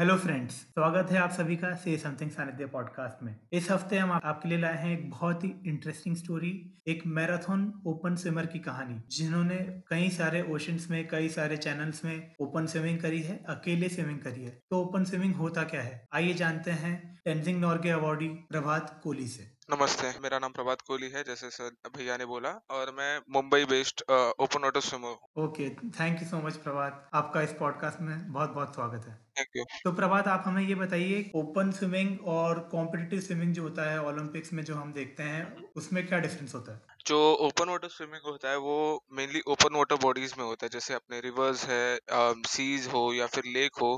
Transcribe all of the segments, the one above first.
Hello friends, स्वागत है आप सभी का से समथिंग सानिध्य पॉडकास्ट में। इस हफ़्ते हम आपके लिए लाए हैं एक बहुत ही इंटरेस्टिंग स्टोरी एक मैराथन ओपन स्विमर की कहानी, जिन्होंने कई सारे ओशंस में, कई सारे चैनल्स में ओपन स्विमिंग करी है, अकेले स्विमिंग करी है। तो ओपन स्विमिंग होता क्या है? आइए जानते हैं टेंजिंग नॉर्गे अवार्डी प्रभात कोहली से। नमस्ते मेरा नाम प्रभात कोहली है जैसे सर भैया ने बोला और मैं Mumbai based open water swimmer हूँ। Okay thank you so much Prabhat. आपका इस पॉडकास्ट में बहुत बहुत स्वागत है। थैंक यू तो प्रभात आप हमें ये बताइए ओपन स्विमिंग और कॉम्पिटिटिव स्विमिंग जो होता है ओलंपिक्स में जो हम देखते हैं उसमें क्या डिफरेंस होता है? जो ओपन वाटर स्विमिंग होता है वो मेनली ओपन वाटर बॉडीज में होता है जैसे अपने रिवर्स है सीज हो या फिर लेक हो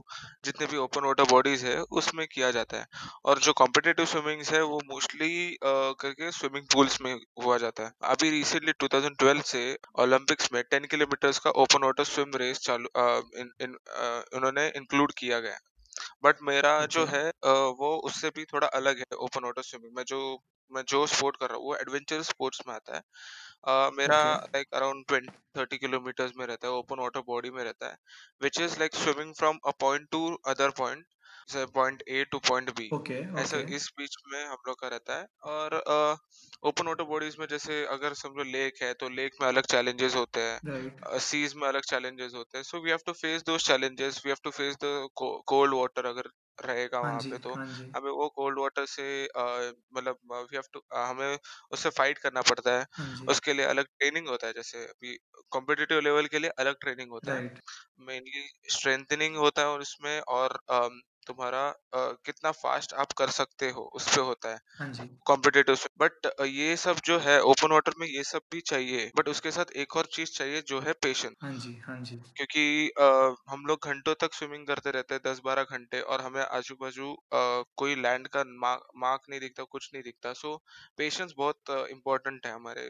जितने भी ओपन वाटर बॉडीज है उसमें किया जाता है। और जो कॉम्पिटेटिव स्विमिंग है वो मोस्टली करके स्विमिंग पूल्स में हुआ जाता है। अभी रिसेंटली 2012 से ओलंपिक्स में 10 किलोमीटर का ओपन वाटर स्विम रेस चालू uh, इन, इन, uh, उन्होंने इंक्लूड किया गया बट मेरा जो है अ, वो उससे भी थोड़ा अलग है ओपन वाटर स्विमिंग में जो मैं जो स्पोर्ट कर रहा हूँ वो एडवेंचर स्पोर्ट्स में आता है। अ, मेरा like around twenty thirty kilometres में रहता है ओपन वाटर बॉडी में रहता है which is like swimming from a point to other point point a to point b okay ऐसा इस बीच में हम लोग का रहता है और ओपन वाटर बॉडीज में जैसे अगर समझो लेक है तो लेक में अलग चैलेंजेस होते हैं सीज में अलग चैलेंजेस होते हैं so we have to face those challenges we have to face the cold water अगर रहेगा हाँ वहाँ जी पे तो हाँ जी। हमें वो कोल्ड वाटर से अ, मतलब वी हैव टू हमें उससे फाइट करना पड़ता है। हाँ जी। उसके लिए अलग ट्रेनिंग होता है जैसे अभी कॉम्पिटिटिव लेवल के लिए अलग ट्रेनिंग होता है। राइट मेनली स्ट्रेंथनिंग होता है और उसमें और तुम्हारा अ, कितना फास्ट आप कर सकते हो उस पे होता है। हाँ जी। कॉम्पिटिटिव बट ये सब जो है ओपन वाटर में ये सब भी चाहिए। बट उसके साथ एक और चीज़ चाहिए जो है पेशेंस। हाँ जी हाँ जी। क्योंकि अ, हम लोग घंटों तक स्विमिंग करते रहते हैं दस बारह घंटे और हमें आजू बाजू कोई लैंड का मार्क मार्क नहीं दिखता कुछ नहीं दिखता। सो पेशेंस बहुत इम्पोर्टेंट है हमारे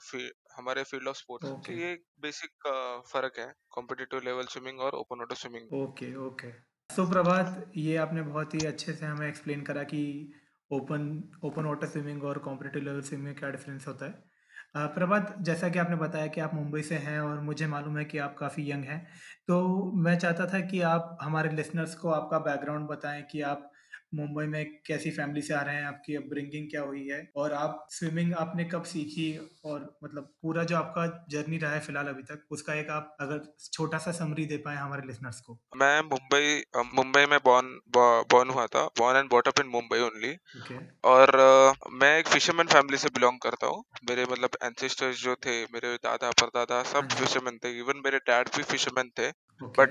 फी- हमारे फ़ील्ड ऑफ़ स्पोर्ट्स तो ओके। ये बेसिक फ़र्क है कॉम्पिटिटिव लेवल स्विमिंग और open water swimming okay okay. Suprabhat, ये आपने बहुत ही अच्छे से हमें एक्सप्लेन करा कि ओपन ओपन वाटर स्विमिंग और कॉम्पिटेटिव लेवल स्विमिंग में क्या डिफरेंस होता है। प्रभात, जैसा कि आपने बताया कि आप मुंबई से हैं और मुझे मालूम है कि आप काफ़ी यंग हैं तो मैं चाहता था कि आप हमारे लिसनर्स को आपका बैकग्राउंड बताएँ कि आप मुंबई में कैसी फैमिली से आ रहे हैं आपकी अपब्रिंगिंग क्या हुई है? और आप स्विमिंग आपने कब सीखी? और मतलब पूरा जो आपका जर्नी रहा है फ़िलहाल अभी तक उसका एक आप अगर छोटा सा समरी दे पाए हमारे लिसनर्स को। मैं मुंबई मुंबई में बॉर्न बॉर्न हुआ था। Born and brought up in Mumbai only. और मैं एक फिशरमैन फैमिली से बिलोंग करता हूँ। मेरे मतलब एंसेस्टर्स जो थे मेरे दादा परदादा हाँ। सब फिशरमैन थे। इवन मेरे डैड भी फिशरमैन थे। बट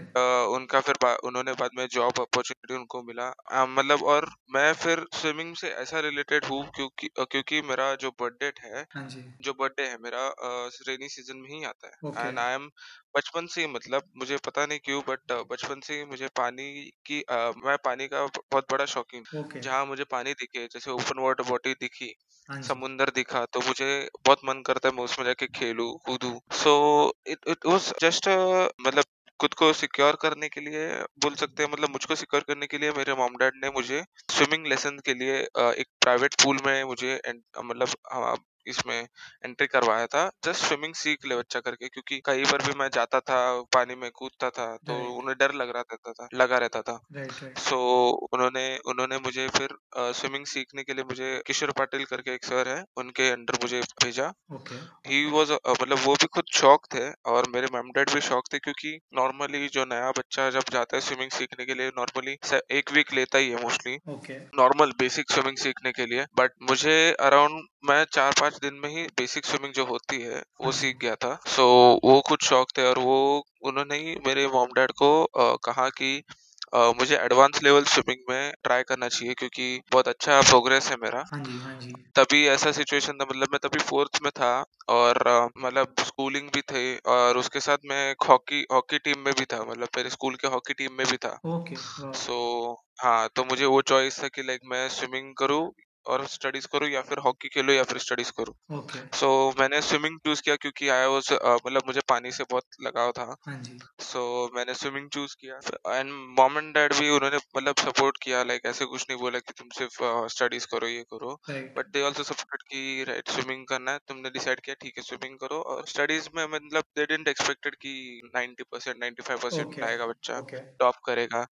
उनका फिर बा, उन्होंने बाद में जॉब अपॉर्चुनिटी उनको मिला। अ, मतलब और मैं फिर स्विमिंग से ऐसा रिलेटेड हूँ क्योंकि अ, क्योंकि मेरा जो बर्थडे है हाँ जी। जो बर्थडे है मेरा रेनी सीज़न में ही आता है। ओके। एंड आई एम बचपन से ही मतलब मुझे पता नहीं क्यों बट बचपन से ही मुझे पानी की अ, मैं पानी का बहुत बड़ा शौकीन ओके। जहाँ मुझे पानी दिखे जैसे ओपन वाटर बॉडी दिखी हाँ जी। समुंदर दिखा तो मुझे बहुत मन करता है मैं उसमें जाके खेलूं कूदूं। So it it was just मतलब खुद को सिक्योर करने के लिए बोल सकते हैं मतलब मुझको सिक्योर करने के लिए मेरे मॉम डैड ने मुझे स्विमिंग लेसन के लिए एक प्राइवेट पूल में मुझे मतलब अ, इसमें एंट्री करवाया था। जस्ट स्विमिंग सीख ले बच्चा करके क्योंकि कई बार भी मैं जाता था पानी में कूदता था तो उन्हें डर लग रहा रहता था लगा रहता था। सो उन्होंने उन्होंने मुझे फिर स्विमिंग सीखने के लिए मुझे किशोर पाटिल करके एक सर है उनके अंडर मुझे भेजा। ही वाज मतलब वो भी खुद शौक थे और मेरे मम डैड भी शौक थे क्योंकि नॉर्मली जो नया बच्चा जब जाता है स्विमिंग सीखने के लिए नॉर्मली एक वीक लेता ही है मोस्टली नॉर्मल बेसिक स्विमिंग सीखने के लिए बट मुझे अराउंड मैं चार पाँच दिन में ही बेसिक स्विमिंग जो होती है वो सीख गया था। सो वो कुछ शौक थे और वो उन्होंने ही मेरे मॉम डैड को अ, कहा कि अ, मुझे एडवांस लेवल स्विमिंग में ट्राई करना चाहिए क्योंकि बहुत अच्छा प्रोग्रेस है मेरा। हाँ जी हाँ जी। तभी ऐसा सिचुएशन था मतलब मैं तभी फोर्थ में था और अ, मतलब स्कूलिंग भी थे और उसके साथ मैं हॉकी हॉकी टीम में भी था मतलब मेरे स्कूल के हॉकी टीम में भी था। ओके वाह सो हाँ तो मुझे वो चॉइस था कि लाइक मैं स्विमिंग करूँ और स्टडीज़ करो या फिर हॉकी खेलो या फिर स्टडीज़ करूँ। ओके सो मैंने स्विमिंग चूज़ किया क्योंकि आई वाज मतलब मुझे पानी से बहुत लगाव था। हाँ जी। सो मैंने स्विमिंग चूज़ किया। एंड मॉम एंड डैड भी उन्होंने मतलब सपोर्ट किया लाइक ऐसे कुछ नहीं बोला कि तुम सिर्फ़ स्टडीज़ करो ये करो। Right but they also supported कि राइट स्विमिंग करना है। तुमने डिसाइड किया ठीक है स्विमिंग करो। और स्टडीज़ में मतलब दे डिडंट एक्सपेक्टेड कि 90% 95% ओके लाएगा बच्चा ओके टॉप करेगा।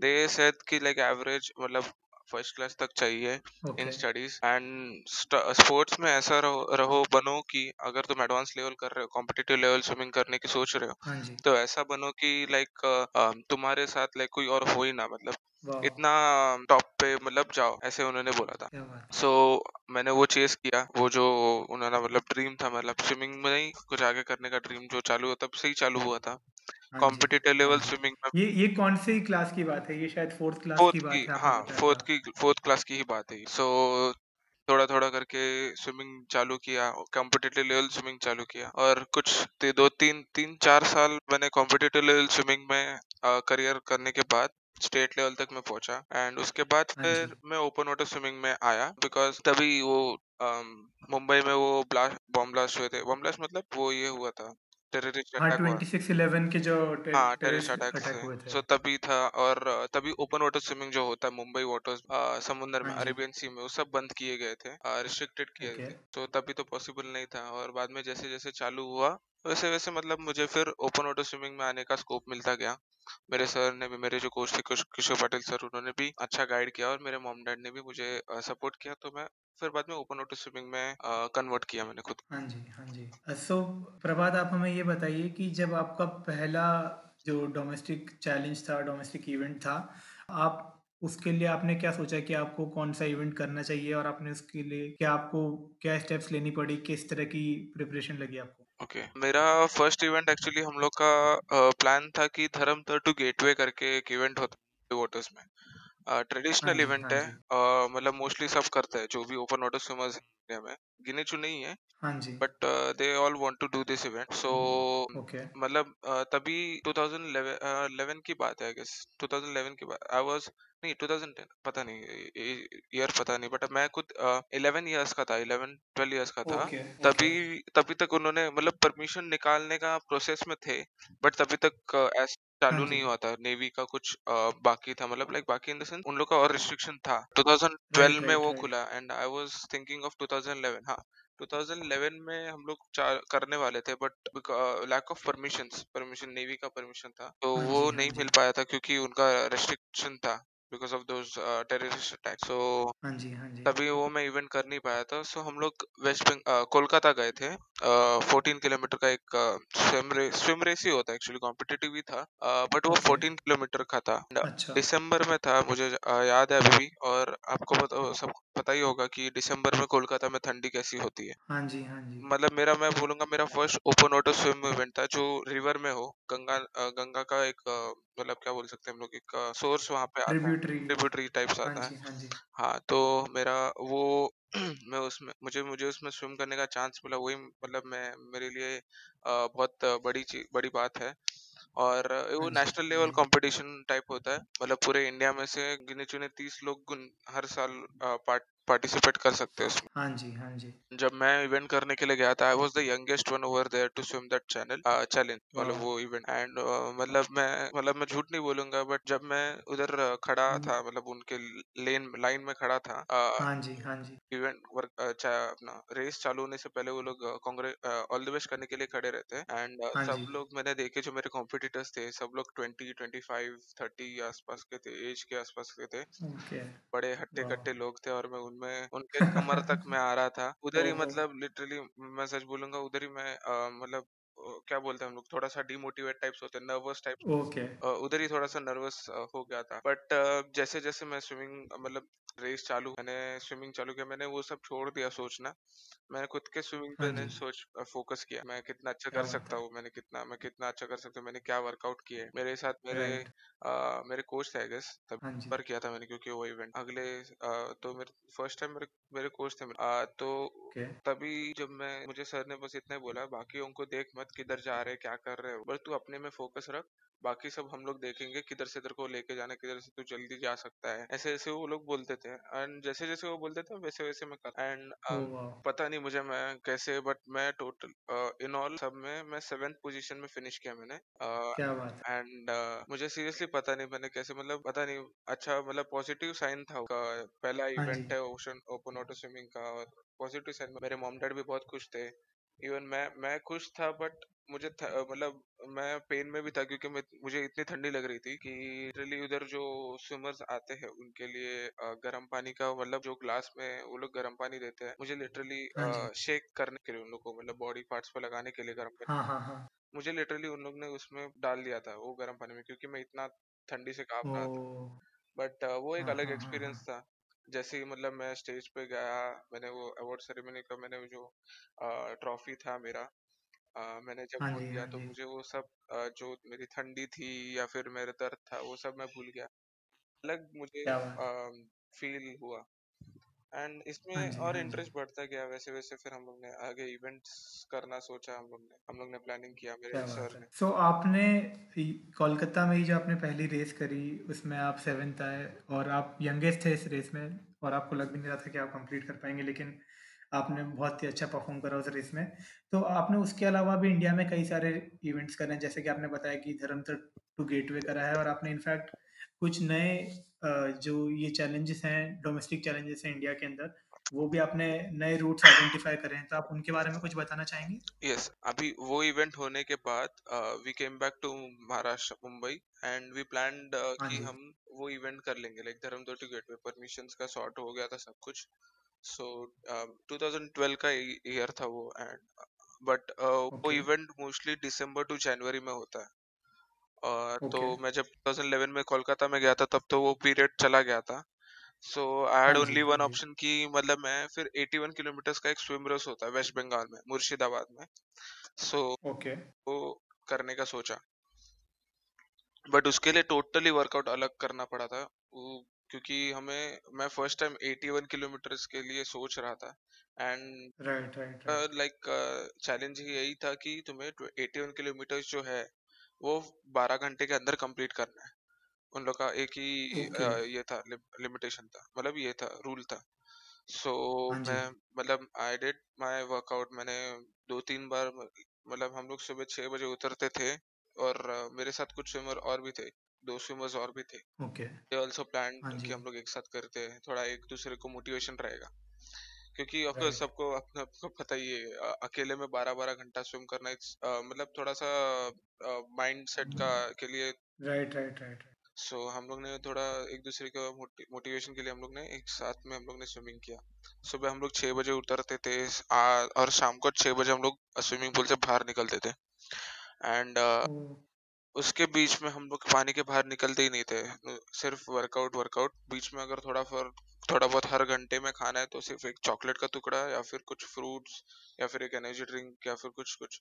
दे सेड कि लाइक एवरेज मतलब फ़र्स्ट क्लास तक चाहिए इन स्टडीज़। एंड स्पोर्ट्स में ऐसा रहो, रहो बनो कि अगर तुम एडवांस लेवल कर रहे हो कॉम्पिटेटिव लेवल स्विमिंग करने की सोच रहे हो हाँ तो ऐसा बनो कि लाइक तुम्हारे साथ लाइक कोई और हो ही ना मतलब। इतना टॉप पे मतलब जाओ ऐसे उन्होंने बोला था। सो मैंने वो चेस किया वो जो उन्होंने मतलब ड्रीम था मतलब स्विमिंग में ही कुछ आगे करने का ड्रीम जो चालू हुआ तब से ही चालू हुआ था। कॉम्पिटिटिव लेवल स्विमिंग में ये ये कौन सी क्लास की बात है? ये शायद फोर्थ क्लास फोर्थ की की बात है हाँ फोर्थ की फोर्थ क्लास की ही बात है सो थोड़ा थोड़ा करके स्विमिंग चालू किया कॉम्पिटिटिव लेवल स्विमिंग चालू किया। और कुछ दो तीन तीन चार साल मैंने कॉम्पिटिटिव लेवल स्विमिंग में करियर करने के बाद स्टेट लेवल तक मैं पहुँचा। एंड उसके बाद हाँ फिर मैं ओपन वाटर स्विमिंग में आया बिकॉज़ तभी वो मुंबई में वो ब्लास्ट बॉम्ब ब्लास्ट हुए थे। बॉम्ब ब्लास्ट मतलब वो ये हुआ था। टेररिस्ट हाँ अटैक हुआ। 2611 के जो टे, हाँ टेररिस्ट टेररिस्ट अटैक हुए थे। सो तभी था और तभी ओपन वाटर स्विमिंग जो होता है मुंबई वाटर्स समुंदर में हाँ अरेबियन सी में वो सब बंद किए गए थे रिस्ट्रिक्टेड किए थे। तो तभी तो पॉसिबल नहीं था और बाद में जैसे जैसे चालू हुआ वैसे वैसे मतलब मुझे फिर ओपन वाटर स्विमिंग में आने का स्कोप मिलता गया। मेरे सर ने भी मेरे जो कोच थे किशोर पटेल सर उन्होंने भी अच्छा गाइड किया और मेरे मॉम डैड ने भी मुझे सपोर्ट किया। तो मैं फिर बाद में ओपन वाटर स्विमिंग में कन्वर्ट किया मैंने खुद। हाँ जी हाँ जी। सो प्रभात आप हमें ये बताइए कि जब आपका पहला जो डोमेस्टिक चैलेंज था डोमेस्टिक इवेंट था आप उसके लिए आपने क्या सोचा कि आपको कौन सा इवेंट करना चाहिए और आपने उसके लिए क्या आपको क्या स्टेप्स लेनी पड़ी किस तरह की प्रिपरेशन लगी आपको? Okay okay. मेरा फ़र्स्ट इवेंट एक्चुअली हम लोग का प्लान था कि धर्मतर टू गेटवे करके एक इवेंट होता है वाटर्स में। ट्रेडिशनल इवेंट हाँ है जी। अ, मतलब मोस्टली सब करते हैं जो भी ओपन वाटर स्विमर्स इंडिया में गिने चुने ही है हाँ जी। But they all want to do this event so okay. मतलब अ, तभी 2011 की बात है आई गेस 2011 की बात आई वाज नहीं 2010 पता नहीं ईयर पता नहीं बट मैं खुद 11 इयर्स का था 11 12 इयर्स का था। ओके ओके तभी तभी तक उन्होंने मतलब परमिशन निकालने का प्रोसेस में थे बट तभी तक ऐसा हाँ चालू नहीं हुआ था। नेवी का कुछ uh, बाकी था मतलब लाइक बाकी इन द सेंस उन लोग का और रिस्ट्रिक्शन था। 2012 राइट में वो खुला and I was thinking of 2011 हाँ। 2011 में हम लोग करने वाले थे but lack of permissions permission navy का परमिशन था तो हाँ वो हाँ नहीं मिल पाया था क्योंकि उनका रेस्ट्रिक्शन था। Because of those terrorist attack so हाँ जी हाँ जी। तभी वो मैं इवेंट कर नहीं पाया था। सो हम लोग वेस्ट बंग कोलकाता गए थे। फोर्टीन किलोमीटर का एक स्विम रेस स्विम रेस ही होता है एक्चुअली कॉम्पिटिटिव ही था। बट वो ओके फोर्टीन किलोमीटर का था। अच्छा। दिसंबर में था मुझे uh, याद है अभी भी और आपको पता सबको पता ही होगा कि दिसंबर में कोलकाता में ठंडी कैसी होती है। हाँ जी हाँ जी। मतलब मेरा मैं बोलूँगा मेरा first open water swim event था जो रिवर में हो गंगा अ, गंगा का एक अ, मतलब क्या बोल सकते हैं हम लोग एक सोर्स वहाँ पे आता है। ट्रिब्यूटरी। ट्रिब्यूटरी टाइप्स हाँ आता है। जी हाँ जी। हाँ तो मेरा वो मैं उसमें मुझे मुझे उसमें स्विम करने का चांस मिला वही मतलब मैं मेरे लिए अ, बहुत बड़ी बड़ी बात है। और वो नेशनल लेवल कंपटीशन टाइप होता है। मतलब पूरे इंडिया में से गिने चुने तीस लोग गुन- हर साल पार्टिसिपेट कर सकते हैं उसमें। हाँ जी हाँ जी। जब मैं इवेंट करने के लिए गया था I was the youngest one over there to swim that channel challenge मतलब वो इवेंट एंड मतलब मैं मतलब मैं झूठ नहीं बोलूँगा बट जब मैं उधर खड़ा हम्म, था मतलब उनके लेन लाइन में खड़ा था अ, हाँ जी हाँ जी। इवेंट वर्क अपना रेस चालू होने से पहले वो लोग कांग्रेस ऑल द बेस्ट करने के लिए खड़े रहते हैं। एंड हाँ सब लोग मैंने देखे जो मेरे कॉम्पिटिटर्स थे सब लोग ट्वेंटी ट्वेंटी फाइव थर्टी आसपास के थे एज के आसपास के थे। बड़े हट्टे कट्टे लोग थे और मैं उनमें उनके कमर तक मैं आ रहा था। उधर ही मतलब लिटरली मैं सच बोलूँगा उधर ही मैं आ, मतलब क्या बोलते हैं हम लोग थोड़ा सा डिमोटिवेट टाइप्स होते हैं नर्वस टाइप ओके। उधर ही थोड़ा सा नर्वस हो गया था। बट जैसे जैसे मैं स्विमिंग मतलब रेस चालू मैंने स्विमिंग चालू किया मैंने वो सब छोड़ दिया सोचना। मैंने खुद के स्विमिंग हाँ पे ने जी। सोच फोकस किया। मैं कितना अच्छा कर सकता हूँ। मैंने कितना मैं कितना अच्छा कर सकता हूँ मैंने क्या वर्कआउट किया है। मेरे साथ मेरे अ, मेरे कोच थे आई गेस तब हाँ पर किया था मैंने क्योंकि वो इवेंट अगले अ, तो मेरे फ़र्स्ट टाइम मेरे मेरे कोच थे अ, तो ओके। तभी जब मैं मुझे सर ने बस इतना ही बोला बाकी उनको देख मत किधर जा रहे क्या कर रहे हो। बस तू अपने में फोकस रख बाकी सब हम लोग देखेंगे किधर से इधर को लेके जाना किधर से तू जल्दी जा सकता है। ऐसे ऐसे वो लोग बोलते थे। एंड जैसे जैसे वो बोलते थे वैसे वैसे मैं कर एंड ओ वाह पता नहीं मुझे मैं कैसे बट मैं टोटल इन ऑल सब में मैं सेवेंथ पोजीशन में फिनिश किया मैंने। क्या बात है। एंड मुझे सीरियसली पता नहीं मैंने कैसे मतलब पता नहीं अच्छा मतलब पॉजिटिव साइन था उसका। पहला हाँ इवेंट है ओशन ओपन वाटर स्विमिंग का और पॉजिटिव साइन मेरे मॉम डैड भी बहुत खुश थे। इवन मैं मैं खुश था बट मुझे मतलब मैं पेन में भी था क्योंकि मैं मुझे इतनी ठंडी लग रही थी कि लिटरली उधर जो स्विमर्स आते हैं उनके लिए गर्म पानी का मतलब जो ग्लास में वो लोग गर्म पानी देते हैं मुझे लिटरली हाँ जी। शेक करने के लिए उन लोग को मतलब बॉडी पार्ट्स पे लगाने के लिए गर्म पानी हाँ हाँ हाँ। मुझे लिटरली उन लोग ने उसमें डाल दिया था वो गर्म पानी में क्योंकि मैं इतना ठंडी से काँप रहा था। बट वो एक हाँ अलग हाँ हाँ एक्सपीरियंस हाँ। था। जैसे ही मतलब मैं स्टेज पे गया मैंने वो अवार्ड सेरेमनी का मैंने वो जो ट्रॉफी था मेरा अ, मैंने जब हाँ जी लिया हाँ तो जी। मुझे वो सब अ, जो मेरी ठंडी थी या फिर मेरे दर्द था वो सब मैं भूल गया। अलग मुझे क्या बात। है फील हुआ। एंड हाँ इसमें जी और हाँ जी। इंटरेस्ट बढ़ता गया वैसे वैसे फिर हम लोग ने आगे इवेंट्स करना सोचा हम लोग ने हम लोग ने प्लानिंग किया मेरे क्या बात सर है। ने। सो आपने ई- कोलकाता में ही जो आपने पहली रेस करी उसमें आप सेवेंथ आए और आप यंगेस्ट थे इस रेस में और आपको लग भी नहीं रहा था कि आप कंप्लीट कर पाएँगे लेकिन आपने बहुत ही अच्छा परफॉर्म करा उस रेस में। तो आपने उसके अलावा भी इंडिया में कई सारे इवेंट्स करे हैं जैसे कि आपने बताया कि धर्मतल टू गेटवे करा है और आपने इनफैक्ट कुछ नए जो ये चैलेंजेस हैं डोमेस्टिक चैलेंजेस हैं इंडिया के अंदर वो भी आपने नए रूट्स आइडेंटिफाई करे हैं। तो आप उनके बारे में कुछ बताना चाहेंगे? यस yes, अभी वो इवेंट होने के बाद we came back to Maharashtra Mumbai and we planned हाँ कि हम वो इवेंट कर लेंगे like Dharamtar to gateway permissions का सॉर्ट हो गया था सब कुछ। सो so, uh, 2012 का ईयर था वो एंड बट uh, वो okay event mostly December to January में होता है। और तो ओके मैं जब 2011 में कोलकाता में गया था तब तो वो पीरियड चला गया था। सो आई हाँ हैड जी ओनली हाँ वन जी। ऑप्शन कि मतलब मैं फिर 81 किलोमीटर्स का एक स्विम रेस होता है वेस्ट बंगाल में मुर्शिदाबाद में। सो so, ओके वो करने का सोचा। बट उसके लिए टोटली वर्कआउट अलग करना पड़ा था। वो क्योंकि हमें मैं फ़र्स्ट टाइम 81 किलोमीटर्स के लिए सोच रहा था। And right right like challenge ही यही था कि तुम्हें 81 किलोमीटर्स जो है वो 12 घंटे के अंदर कंप्लीट करना है। उन लोग का एक ही ओके अ, ये था लिमिटेशन था मतलब ये था रूल था। सो हाँ जी। मैं मतलब आई डिड माय वर्कआउट मैंने दो तीन बार मतलब हम लोग सुबह छह बजे उतरते थे और अ, मेरे साथ कुछ स्विमर और भी थे। दो स्विमर्स और भी थे। ओके दे ऑल्सो प्लान हाँ कि जी। हम लोग एक साथ करते हैं। थोड़ा एक दूसरे को मोटिवेशन रहेगा। क्योंकि ऑफकोर्स राइट सबको अपना आपको पता ही है अ, अकेले में बारह बारह घंटा स्विम करना it's, अ, मतलब थोड़ा सा माइंड सेट का के लिए राइट राइट राइट सो हम लोग ने थोड़ा एक दूसरे का मोटिवेशन के लिए हम लोग ने एक साथ में हम लोग ने स्विमिंग किया। सुबह हम लोग छह बजे उतरते थे आ, और शाम को छह बजे हम लोग स्विमिंग पूल से बाहर निकलते थे। एंड ओ उसके बीच में हम लोग पानी के बाहर निकलते ही नहीं थे। सिर्फ़ वर्कआउट वर्कआउट बीच में अगर थोड़ा फर थोड़ा बहुत हर घंटे में खाना है तो सिर्फ़ एक चॉकलेट का टुकड़ा या फिर कुछ फ्रूट्स या फिर एक एनर्जी ड्रिंक या फिर कुछ कुछ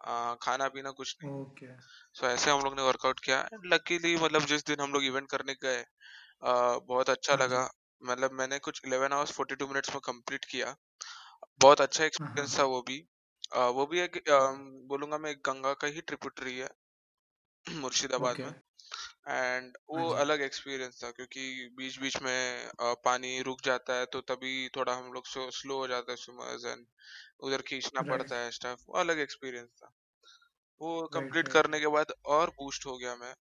आ, खाना पीना कुछ नहीं। ओके सो ऐसे हम लोग ने वर्कआउट किया। एंड लकीली मतलब जिस दिन हम लोग इवेंट करने गए आ, बहुत अच्छा हाँ लगा। मतलब मैंने कुछ 11 आवर्स 42 मिनट्स में कंप्लीट किया। बहुत अच्छा हाँ हाँ। एक्सपीरियंस था वो भी। आ, वो भी एक अम, बोलूँगा मैं एक गंगा का ही ट्रिब्यूटरी है। मुर्शिदाबाद ओके। में। एंड हाँ वो जी। अलग एक्सपीरियंस था क्योंकि बीच बीच में अ, पानी रुक जाता है तो तभी थोड़ा हम लोग स्लो हो जाता है स्विमर्स एंड उधर खींचना राइट। पड़ता है स्टाफ वो अलग एक्सपीरियंस था। वो राइट कंप्लीट राइट। करने के बाद और बूस्ट हो गया मैं।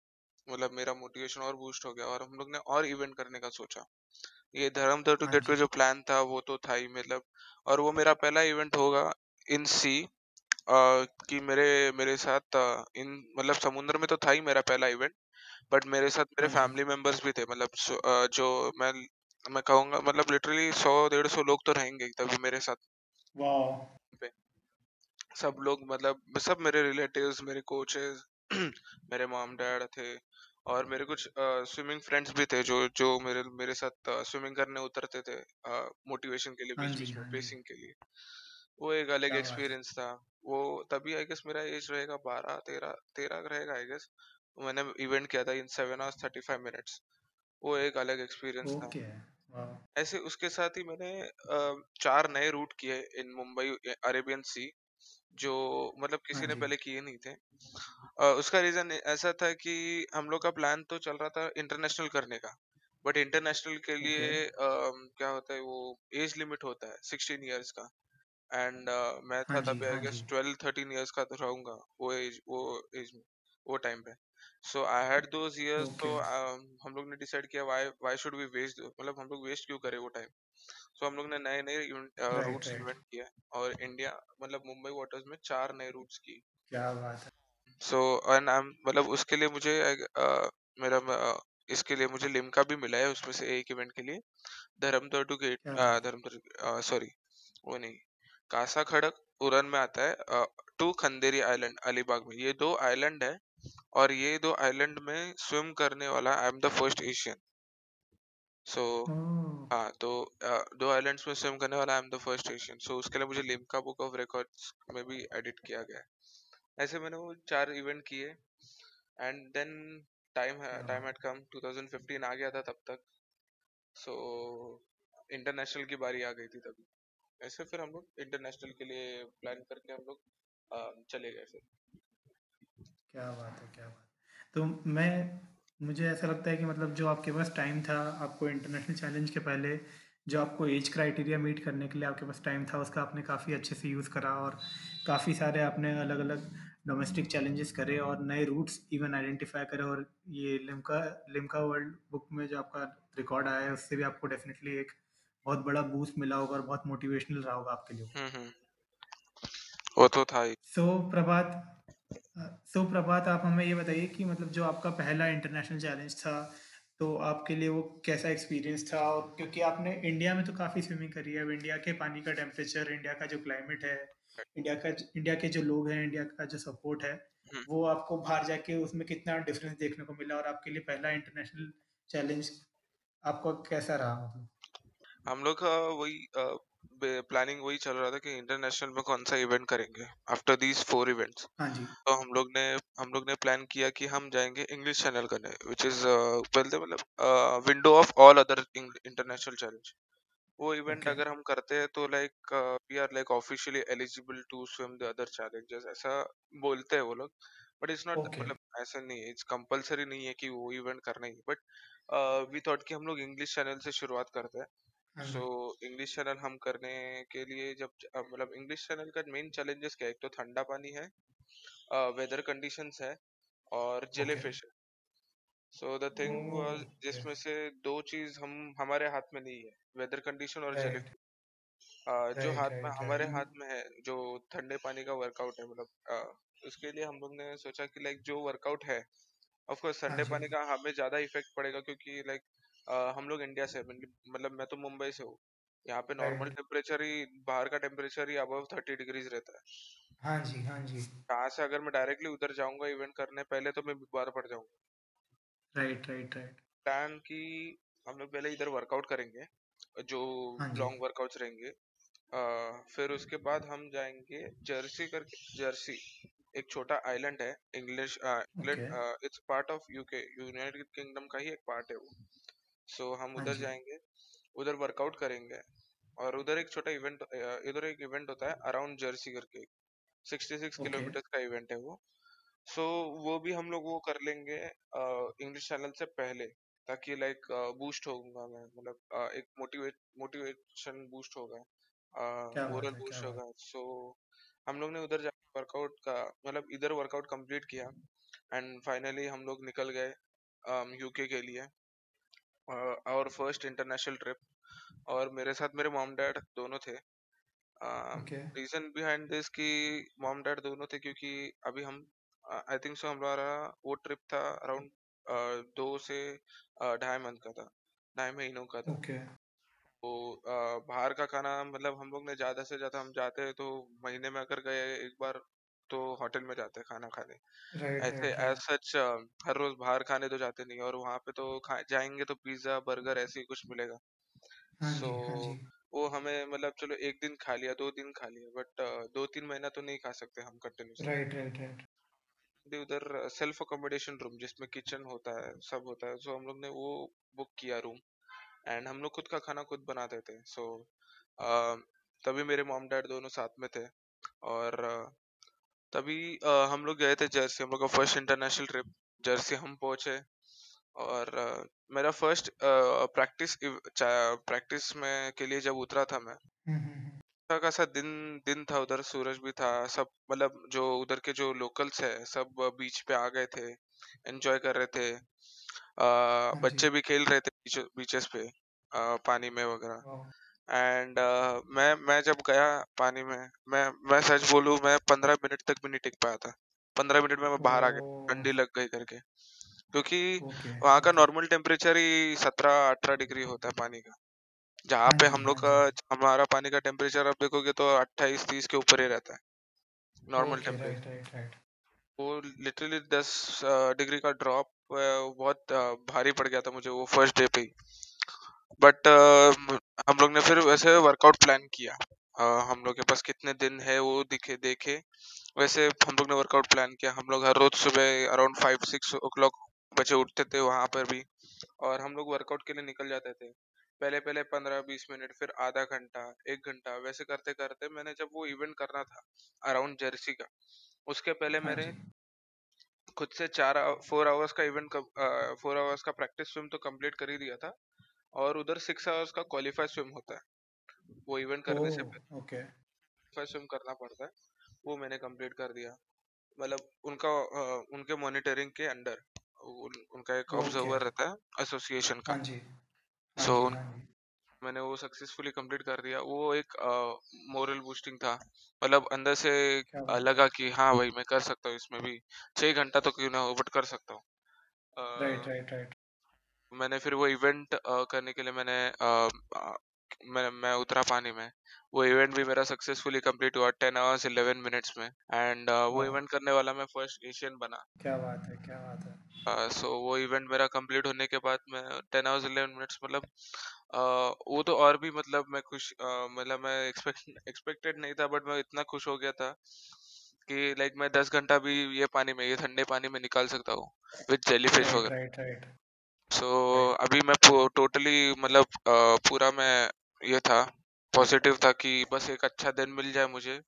मतलब मेरा मोटिवेशन और बूस्ट हो गया और हम लोग ने और इवेंट करने का सोचा। ये धर्मदर टू हाँ गेटवे जी। जो प्लान था वो तो था ही मतलब और वो मेरा पहला इवेंट होगा इन सी कि मेरे मेरे साथ अ, इन मतलब समुद्र में तो था ही मेरा पहला इवेंट बट मेरे साथ मेरे हाँ फैमिली मेंबर्स भी थे मतलब सो- अ, जो मैं मैं कहूँगा मतलब लिटरली सौ डेढ़ सौ लोग तो रहेंगे तभी मेरे साथ वाह पे। सब लोग मतलब सब मेरे रिलेटिव्स मेरे कोचेस मेरे मॉम डैड थे और मेरे कुछ स्विमिंग फ्रेंड्स भी थे जो जो मेरे मेरे साथ स्विमिंग करने उतरते थे मोटिवेशन के लिए हाँ बीच जी बीच में हाँ जी। पेसिंग के लिए। वो एक अलग एक्सपीरियंस था। वो तभी आई गेस मेरा एज रहेगा बारह तेरह तेरह रहेगा आई गेस मैंने इवेंट किया था in seven hours thirty five minutes वो एक अलग एक्सपीरियंस था। ऐसे उसके साथ ही मैंने चार नए रूट किए इन मुंबई अरेबियन सी जो मतलब हाँ किसी ने पहले किए नहीं थे। उसका रीजन ऐसा था कि हम लोग का प्लान तो चल रहा था इंटरनेशनल करने का। बट इंटरनेशनल के लिए क्या होता है वो एज लिमिट होता है सिक्सटीन इयर्स का। एंड uh, मैं हाँ था जी तब आई हाँ गेस जी। ट्वेल्व थर्टीन इयर्स का तो रहूँगा वो एज वो एज में वो टाइम पे। So I had those years तो ओके um, हम लोग ने डिसाइड किया why why should we waste मतलब हम लोग वेस्ट क्यों करें वो टाइम सो हम लोग ने नए नए राइट रूट्स राइट इन्वेंट किए और इंडिया मतलब मुंबई वाटर्स में चार नए रूट्स की क्या बात है! सो एंड आई एम मतलब उसके लिए मुझे अ, मेरा अ, इसके लिए मुझे लिम्का भी मिला है उसमें से एक इवेंट के लिए। धर्मतोड़ टू गेट क्या बात! सॉरी वो नहीं। कासा खड़क उड़न में आता है टू खंदेरी आइलैंड अलीबाग में। ये दो आइलैंड है और ये दो आइलैंड में स्विम करने वाला I am the first Asian. So हाँ तो अ, दो आइलैंड्स में स्विम करने वाला I am the first Asian. So उसके लिए मुझे लिम्का बुक ऑफ़ रिकॉर्ड्स में भी एडिट किया गया है। ऐसे मैंने वो चार इवेंट किए एंड देन टाइम क्या टाइम हैड कम 2015 आ गया था तब तक। सो इंटरनेशनल की बारी आ गई थी तभी। ऐसे फिर हम लोग इंटरनेशनल के लिए प्लान करके हम लोग चले गए फिर। क्या बात है, क्या बात तो मैं मुझे ऐसा लगता है कि मतलब जो आपके पास टाइम था, आपको इंटरनेशनल चैलेंज के पहले जो आपको ऐज क्राइटेरिया मीट करने के लिए आपके पास टाइम था, उसका आपने काफ़ी अच्छे से यूज़ करा और काफ़ी सारे आपने अलग-अलग डोमेस्टिक चैलेंजेस करे और नए रूट्स इवन आइडेंटिफ़ाई करे और ये लिम्का लिम्का वर्ल्ड बुक में जो आपका रिकॉर्ड आया है, उससे भी आपको डेफ़िनेटली एक बहुत बड़ा बूस्ट मिला होगा और बहुत मोटिवेशनल रहा होगा आपके लिए वो। हम्म हम्म वो तो था ही सो प्रभात सो प्रभात आप हमें ये बताइए कि मतलब जो आपका पहला इंटरनेशनल चैलेंज था, तो आपके लिए वो कैसा एक्सपीरियंस था? और क्योंकि आपने इंडिया में तो काफ़ी स्विमिंग करी है, अब इंडिया के पानी का टेम्परेचर, इंडिया का जो क्लाइमेट है, इंडिया का इंडिया के जो लोग हैं, इंडिया का जो सपोर्ट है, हम्म वो आपको बाहर जाके उसमें कितना डिफरेंस देखने को मिला और आपके लिए पहला इंटरनेशनल चैलेंज आपका कैसा रहा मतलब? हम लोग का वही प्लानिंग वही चल रहा था कि इंटरनेशनल में कौन सा इवेंट करेंगे आफ्टर दीज फोर इवेंट्स हाँ जी, तो हम लोग ने हम लोग ने प्लान किया कि हम जाएँगे इंग्लिश चैनल करने विच इज़ बोलते मतलब window of all other international challenge वो इवेंट ओके, अगर हम करते हैं तो like we are like officially eligible to swim the other challenges ऐसा बोलते हैं वो लोग. बट इट्स नॉट मतलब ऐसा नहीं है इट्स कंपलसरी नहीं है कि वो इवेंट करना ही बट वी थॉट कि हम लोग इंग्लिश चैनल से शुरुआत करते हाँ. सो इंग्लिश चैनल हम करने के लिए जब अ, मतलब इंग्लिश चैनल का मेन चैलेंजेस क्या है एक तो ठंडा पानी है वेदर कंडीशंस है और ओके। जेलीफिश है so the thing! Was okay, जिसमें से दो चीज़ हम हमारे हाथ में नहीं है वेदर कंडीशन और राइट, जेलीफिश अ, जो राइट, हाथ में राइट, हमारे राइट। हाथ में है जो ठंडे पानी का वर्कआउट है मतलब अ, उसके लिए हम लोग ने सोचा कि लाइक जो वर्कआउट है ऑफ़ कोर्स हाँ ठंडे जी, पानी का हमें ज़्यादा इफ़ेक्ट पड़ेगा क्योंकि लाइक हम लोग इंडिया से मतलब मतलब मैं तो मुंबई से हूँ। यहाँ पे नॉर्मल टेम्परेचर ही बाहर का टेम्परेचर ही अबव थर्टी डिग्रीज रहता है। हाँ जी, हाँ जी। यहाँ से अगर मैं डायरेक्टली उधर जाऊँगा इवेंट करने पहले तो मैं बीमार पड़ जाऊँगा। Right, right, right. प्लान की हम लोग पहले इधर वर्कआउट करेंगे जो हाँ लॉन्ग वर्कआउट्स रहेंगे। अ, फिर उसके बाद हम जाएँगे जर्सी करके जर्सी एक छोटा आइलैंड है English England it's part of UK United Kingdom का ही एक पार्ट है वो। सो हम हाँ उधर जाएँगे उधर वर्कआउट करेंगे और उधर एक छोटा इवेंट इधर एक इवेंट होता है अराउंड जर्सी करके सिक्सटी सिक्स ओके, किलोमीटर का इवेंट है वो। सो so, वो भी हम लोग वो कर लेंगे इंग्लिश चैनल से पहले ताकि लाइक बूस्ट होगा मैं मतलब एक मोटिवेट मोटिवेशन बूस्ट होगा मोरल बूस्ट होगा। सो हम लोग ने उधर जाके वर्कआउट का मतलब इधर वर्कआउट कंप्लीट किया एंड फाइनली हम लोग निकल गए यूके के लिए। और फ़र्स्ट इंटरनेशनल ट्रिप और मेरे साथ मेरे मॉम डैड दोनों थे। रीजन बिहाइंड दिस कि मॉम डैड दोनों थे क्योंकि अभी हम आई थिंक सो हमारा वो ट्रिप था अराउंड दो से ढाई मंथ का था ढाई महीनों का था। ओके, तो बाहर का खाना मतलब हम लोग ने ज़्यादा से ज़्यादा हम जाते हैं तो महीने में अगर गए एक बार तो होटल में जाते हैं खाना खाने। राइट, ऐसे राइट, एज राइट। सच हर रोज बाहर खाने तो जाते नहीं और वहाँ पे तो खा जाएँगे तो पिज्जा बर्गर ऐसे ही कुछ मिलेगा। हाँ सो जी, हाँ जी, वो हमें मतलब चलो एक दिन खा लिया दो दिन खा लिया बट दो तीन महीना तो नहीं खा सकते हम कंटिन्यूसली राइट, राइट, राइट। उधर सेल्फ अकोमोडेशन रूम जिसमें किचन होता है सब होता है सो हम लोग ने वो बुक किया रूम एंड हम लोग खुद का खाना खुद बनाते थे सो तभी मेरे मॉम डैड दोनों साथ में थे और तभी अ, हम लोग गए थे जर्सी हम लोग का फ़र्स्ट इंटरनेशनल ट्रिप जर्सी हम पहुँचे और अ, मेरा फ़र्स्ट प्रैक्टिस प्रैक्टिस में के लिए जब उतरा था मैं हुँ, हुँ, हुँ। अच्छा खासा दिन दिन था उधर सूरज भी था सब मतलब जो उधर के जो लोकल्स है सब बीच पे आ गए थे एंजॉय कर रहे थे आ, हाँ जी, बच्चे भी खेल रहे थे बीचेस पे आ, पानी में वगैरह! एंड uh, मैं मैं जब गया पानी में मैं मैं सच बोलूँ मैं पंद्रह मिनट तक भी नहीं टिक पाया था। पंद्रह मिनट में मैं बाहर आ गया ठंडी लग गई करके। क्योंकि ओके, वहाँ का नॉर्मल टेम्परेचर ही सत्रह अठारह डिग्री होता है पानी का। जहाँ पे हम लोग का हमारा पानी का टेम्परेचर आप देखोगे तो अट्ठाईस तीस के ऊपर ही रहता है नॉर्मल टेम्परेचर। वो लिटरली दस डिग्री का ड्रॉप बहुत भारी पड़ गया था मुझे वो फ़र्स्ट डे पे ही। बट हम लोग ने फिर वैसे वर्कआउट प्लान किया। अ, हम लोग के पास कितने दिन है वो दिखे देखे। वैसे हम लोग ने वर्कआउट प्लान किया। हम लोग हर रोज सुबह around five six o'clock बजे उठते थे वहाँ पर भी और हम लोग वर्कआउट के लिए निकल जाते थे। पहले पहले पंद्रह बीस मिनट फिर आधा घंटा एक घंटा वैसे करते करते मैंने जब वो इवेंट करना था अराउंड जर्सी का उसके पहले हाँ मेरे खुद से चार फोर आवर्स का इवेंट फोर आवर्स का प्रैक्टिस स्विम तो कंप्लीट कर ही दिया था। और उधर सिक्स आवर्स का क्वालिफाई स्विम होता है। वो इवेंट करने से पहले ओके, स्विम करना पड़ता है। वो मैंने कंप्लीट कर दिया। मतलब उनका अ, उनके मॉनिटरिंग के अंडर उन, उनका एक ओके। ऑब्जर्वर रहता है एसोसिएशन हाँ का जी। हाँ सो जी, हाँ जी। मैंने वो सक्सेसफुली कंप्लीट कर दिया। वो एक मोरल बूस्टिंग था। मतलब अंदर से क्या अ, बात। लगा कि हाँ भाई मैं कर सकता हूँ इसमें भी। छह घंटा तो क्यों ना हो बट कर सकता हूँ। Right, uh, right, right. मैंने फिर वो इवेंट करने के लिए मैंने अ, अ, मैं मैं उतरा पानी में। वो इवेंट भी मेरा सक्सेसफुली कंप्लीट हुआ टेन आवर्स इलेवन मिनट्स में। एंड वो वाह! इवेंट करने वाला मैं फ़र्स्ट एशियन बना। क्या बात है, क्या बात है। सो वो इवेंट मेरा कंप्लीट होने के बाद मैं टेन आवर्स इलेवन मिनट्स मतलब अ, वो तो और भी मतलब मैं खुश अ, मतलब मैं एक्सपेक्ट एक्सपेक्टेड नहीं था बट मैं इतना खुश हो गया था कि लाइक मैं दस घंटा भी ये पानी में ये ठंडे पानी में निकाल सकता हूँ विद जेलीफिश राइट, वगैरह। Right, right, so right. अभी मैं टोटली मतलब अ, पूरा मैं ये था पॉजिटिव था कि बस एक अच्छा दिन मिल जाए मुझे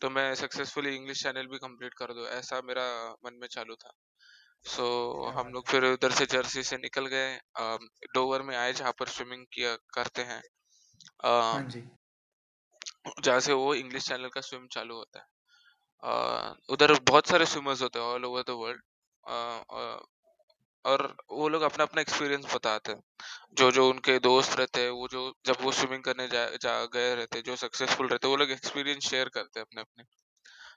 तो मैं सक्सेसफुली इंग्लिश चैनल भी कंप्लीट कर दूँ ऐसा मेरा मन में चालू था सो क्या हम बात लोग है। फिर उधर से जर्सी से निकल गए डोवर में आए जहाँ पर स्विमिंग किया करते हैं हाँ जी। जहाँ से वो इंग्लिश चैनल का स्विम चालू होता है अ, उधर बहुत सारे स्विमर्स होते हैं ऑल ओवर द वर्ल्ड और वो लोग अपना अपना एक्सपीरियंस बताते हैं। जो जो उनके दोस्त रहते हैं वो जो जब वो स्विमिंग करने जा, जा गए रहते हैं जो सक्सेसफुल रहते हैं वो लोग एक्सपीरियंस शेयर करते हैं अपने अपने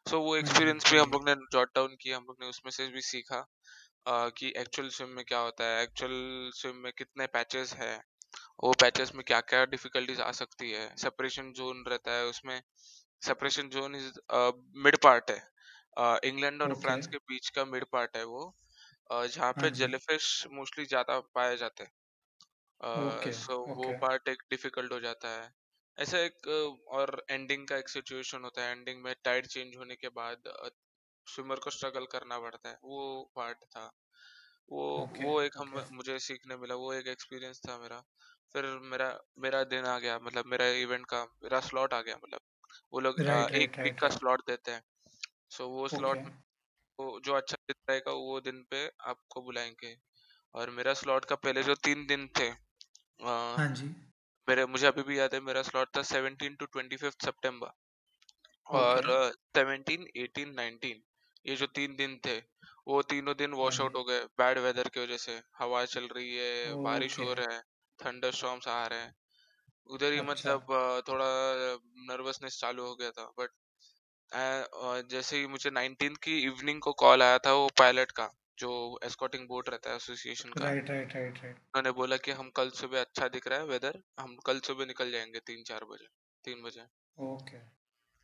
सो वो हाँ एक्सपीरियंस हाँ भी हम लोग ने जॉट डाउन किया हम लोग ने उसमें से भी सीखा अ, कि एक्चुअल स्विम में क्या होता है एक्चुअल स्विम में कितने पैचेस है वो पैचेस में क्या क्या डिफिकल्टीज आ सकती है सेपरेशन जोन रहता है उसमें separation zone is mid part है इंग्लैंड और ओके, फ्रांस के बीच का मिड पार्ट है वो। अ, जहाँ हाँ पे। जेलीफिश मोस्टली ज़्यादा पाए जाते हैं ओके, सो वो ओके। पार्ट एक डिफ़िकल्ट हो जाता है ऐसा एक और एंडिंग का एक सिचुएशन होता है एंडिंग में टाइड चेंज होने के बाद स्विमर को स्ट्रगल करना पड़ता है वो पार्ट था वो ओके, वो एक हम ओके। मुझे सीखने मिला वो एक एक्सपीरियंस था मेरा फिर मेरा मेरा दिन आ गया मतलब मेरा इवेंट का मेरा स्लॉट आ गया मतलब वो लोग अ, राइट, एक राइट, वीक राइट, का स्लॉट देते हैं सो वो स्लॉट ओके। वो जो अच्छा दिन रहेगा वो दिन पे आपको बुलाएँगे और मेरा स्लॉट का पहले जो तीन दिन थे अ, हाँ जी। मेरे मुझे अभी भी याद है मेरा स्लॉट था सेवनटीन टू ट्वेंटी फिफ्थ सितंबर और ओके। सेवनटीन एटीन नाइनटीन ये जो तीन दिन थे वो तीनों दिन हाँ वॉश आउट हो गए बैड वेदर की वजह से हवा चल रही है बारिश ओके। हो रहा है थंडर स्टॉर्म्स आ रहे हैं उधर ही अच्छा। मतलब अ, थोड़ा नर्वसनेस चालू हो गया था बट जैसे ही मुझे नाइनटीन की इवनिंग को कॉल आया था वो पायलट का जो एस्कॉर्टिंग बोट रहता है एसोसिएशन का राइट, राइट, राइट, राइट। उन्होंने बोला कि हम कल सुबह अच्छा दिख रहा है वेदर हम कल सुबह निकल जाएँगे तीन चार बजे तीन बजे ओके।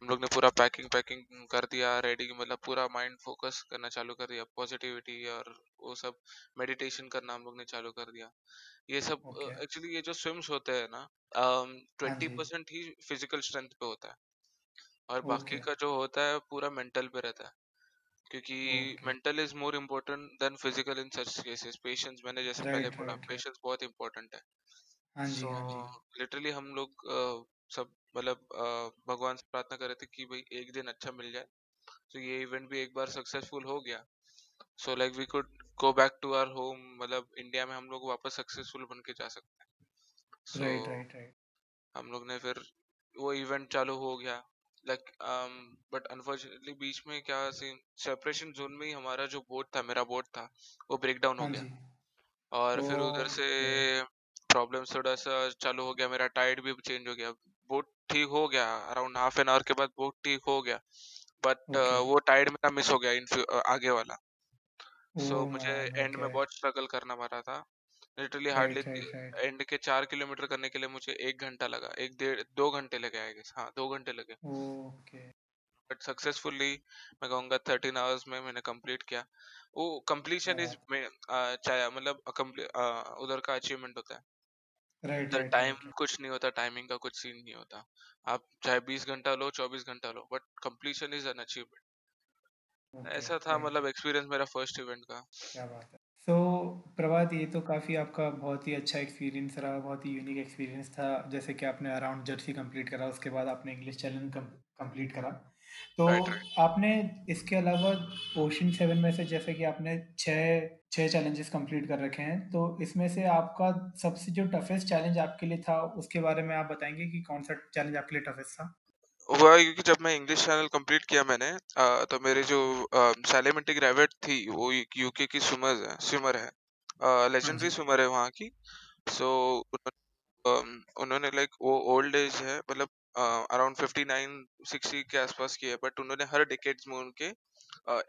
हम लोग ने पूरा पैकिंग पैकिंग कर दिया रेडी मतलब पूरा माइंड फोकस करना चालू कर दिया पॉजिटिविटी और वो सब मेडिटेशन करना हम लोग ने चालू कर दिया ये सब। एक्चुअली ये जो स्विम्स होते हैं ना हाँ ट्वेंटी परसेंट ही फ़िज़िकल स्ट्रेंथ पे होता है और बाकी ओके, का जो होता है पूरा मेंटल पे रहता है क्योंकि okay. Mental is more important than physical in such cases patience मैंने जैसे पहले राइट, बोला राइट, राइट। पेशेंस बहुत इंपॉर्टेंट है हाँ जी, सो हाँ जी। लिटरली हम लोग अ, सब मतलब अ, भगवान से प्रार्थना कर रहे थे कि भाई एक दिन अच्छा मिल जाए तो ये इवेंट भी एक बार सक्सेसफुल हो गया so like we could go back to our home मतलब इंडिया में हम लोग वापस सक्सेसफुल बन के जा सकते हैं सो राइट, राइट, राइट। हम लोग ने फिर वो इवेंट चालू हो गया लाइक बट अनफॉर्चुनेटली बीच में क्या सीन सेपरेशन जोन में ही हमारा जो बोट था मेरा बोट था वो ब्रेक डाउन हो हाँ गया। और फिर उधर से प्रॉब्लम थोड़ा सा चालू हो गया मेरा टाइड भी चेंज हो गया। बोट ठीक हो गया अराउंड हाफ़ एन आवर के बाद बोट ठीक हो गया। बट वो टाइड मेरा मिस हो गया आगे वाला। सो मुझे एंड में बहुत स्ट्रगल करना पड़ा था। Literally hardly right, right, right. And के चार किलोमीटर करने के लिए मुझे एक घंटा लगा एक डेढ़ दो घंटे लगे आई गेस हाँ दो घंटे लगे ओके। बट सक्सेसफुली मैं कहूँगा थर्टीन आवर्स में मैंने कंप्लीट किया वो कंप्लीशन इज़ चाहे मतलब complete, अ, उधर का अचीवमेंट होता है। राइट, उधर राइट, टाइम राइट, राइट। कुछ नहीं होता टाइमिंग का कुछ सीन नहीं होता आप चाहे बीस घंटा लो चौबीस घंटा लो but completion is an achievement okay, ऐसा था राइट। मतलब एक्सपीरियंस मेरा फ़र्स्ट इवेंट का क्या बात है। सो प्रभात ये तो काफ़ी आपका बहुत ही अच्छा एक्सपीरियंस रहा, बहुत ही यूनिक एक्सपीरियंस था। जैसे कि आपने अराउंड जर्सी कंप्लीट करा, उसके बाद आपने इंग्लिश चैलेंज कंप्लीट करा। तो राइट राइट आपने इसके अलावा ओशन सेवन में से जैसे कि आपने 6 6 चैलेंजेस कंप्लीट कर रखे हैं, तो इसमें से आपका सबसे जो टफ़ेस्ट चैलेंज आपके लिए था, उसके बारे में आप बताएँगे कि कौन-सा चैलेंज आपके लिए टफ़ेस्ट था? हुआ ये कि जब मैं इंग्लिश चैनल कंप्लीट किया मैंने अ, तो मेरे जो सैलिमेंटिक ग्रेविट थी वो यूके की स्विमर है स्विमर है हाँ लेजेंडरी जी। स्विमर है वहाँ की सो उन्होंने लाइक वो ओल्ड एज है मतलब अराउंड फिफ्टी नाइन सिक्सटी के आसपास की है बट उन्होंने हर डिकेड्स में उनके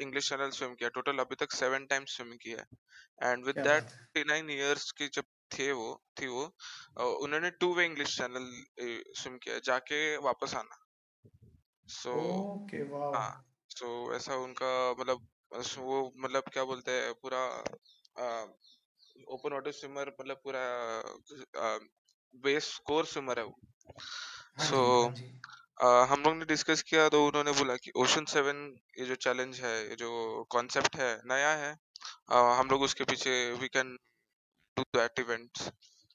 इंग्लिश चैनल स्विम किया टोटल अभी तक सेवन टाइम्स स्विम किया है एंड विद क्या दैट बात है। फिफ्टी नाइन ईयर्स की जब थे वो थी वो अ, उन्होंने two way English channel swim किया जाके वापस आना सो ओके, वॉव! हाँ सो ऐसा उनका मतलब अस- वो मतलब क्या बोलते हैं पूरा ओपन वाटर स्विमर मतलब पूरा बेस कोर स्विमर है वो हाँ सो जी, हाँ जी। हम लोग ने डिस्कस किया तो उन्होंने बोला कि ओशन सेवन ये जो चैलेंज है ये जो कॉन्सेप्ट है नया है अ, हम लोग उसके पीछे we can do that events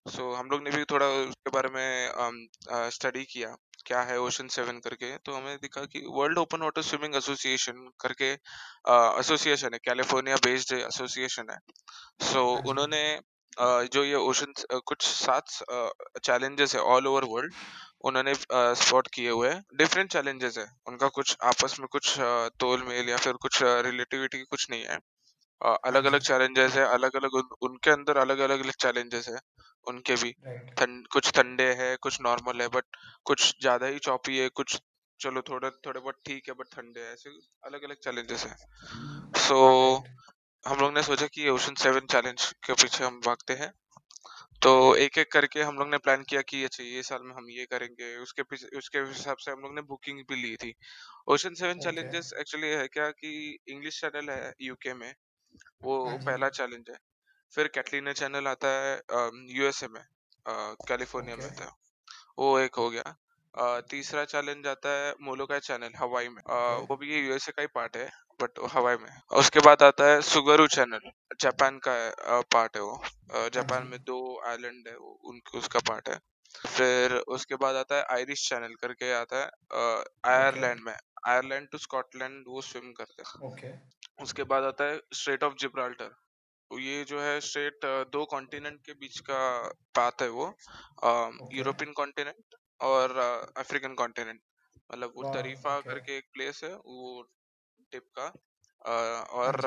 so हम लोग ने भी थोड़ा उसके बारे में स्टडी किया क्या है ओशन सेवन करके। तो हमें दिखा कि world open water swimming association करके एसोसिएशन है कैलिफ़ोर्निया बेस्ड एसोसिएशन है। सो हाँ जी। उन्होंने अ, जो ये ओशन कुछ सात चैलेंजेस है ऑल ओवर वर्ल्ड उन्होंने स्पॉट किए हुए हैं। डिफरेंट चैलेंजेस है। उनका कुछ आपस में कुछ अ, तोल मेल या फिर कुछ रिलेटिविटी कुछ नहीं है हाँ। अलग अलग चैलेंजेस है अलग अलग उन, उनके अंदर अलग अलग चैलेंजेस है उनके भी। ठंड कुछ ठंडे है कुछ नॉर्मल है बट कुछ ज़्यादा ही चौपी है कुछ चलो थोड़े थोड़े बहुत ठीक है बट ठंडे है ऐसे अलग अलग चैलेंजेस है। So right. हम लोग ने सोचा कि ओशन सेवन चैलेंज के पीछे हम भागते हैं। तो एक एक करके हम लोग ने प्लान किया कि अच्छा ये साल में हम ये करेंगे उसके पीछे उसके हिसाब से हम लोग ने बुकिंग भी ली थी। ओशन सेवन चैलेंजेस एक्चुअली है क्या कि इंग्लिश चैनल है यूके में वो हाँ जी। पहला चैलेंज है फिर कैटलीना चैनल आता है यूएसए में कैलिफ़ोर्निया में ओके। आता है वो एक हो गया अ, तीसरा चैलेंज आता है मोलोकाई चैनल हवाई में अ, ओके। वो भी यूएसए का ही पार्ट है बट हवाई में उसके बाद आता है सुगरू चैनल जापान का पार्ट है वो अ, हाँ जापान जी। में दो आइलैंड है वो उन उसका पार्ट है फिर उसके बाद आता है आयरिश चैनल करके आता है अ, ओके। आयरलैंड में आयरलैंड टू स्कॉटलैंड वो स्विम करते हैं ओके। उसके बाद आता है स्ट्रेट ऑफ़ जिब्राल्टर ये जो है स्ट्रेट दो कॉन्टिनेंट के बीच का पाथ है वो यूरोपियन कॉन्टिनेंट और अफ्रीकन कॉन्टिनेंट मतलब वो तरीफा करके एक प्लेस है वो टिप का और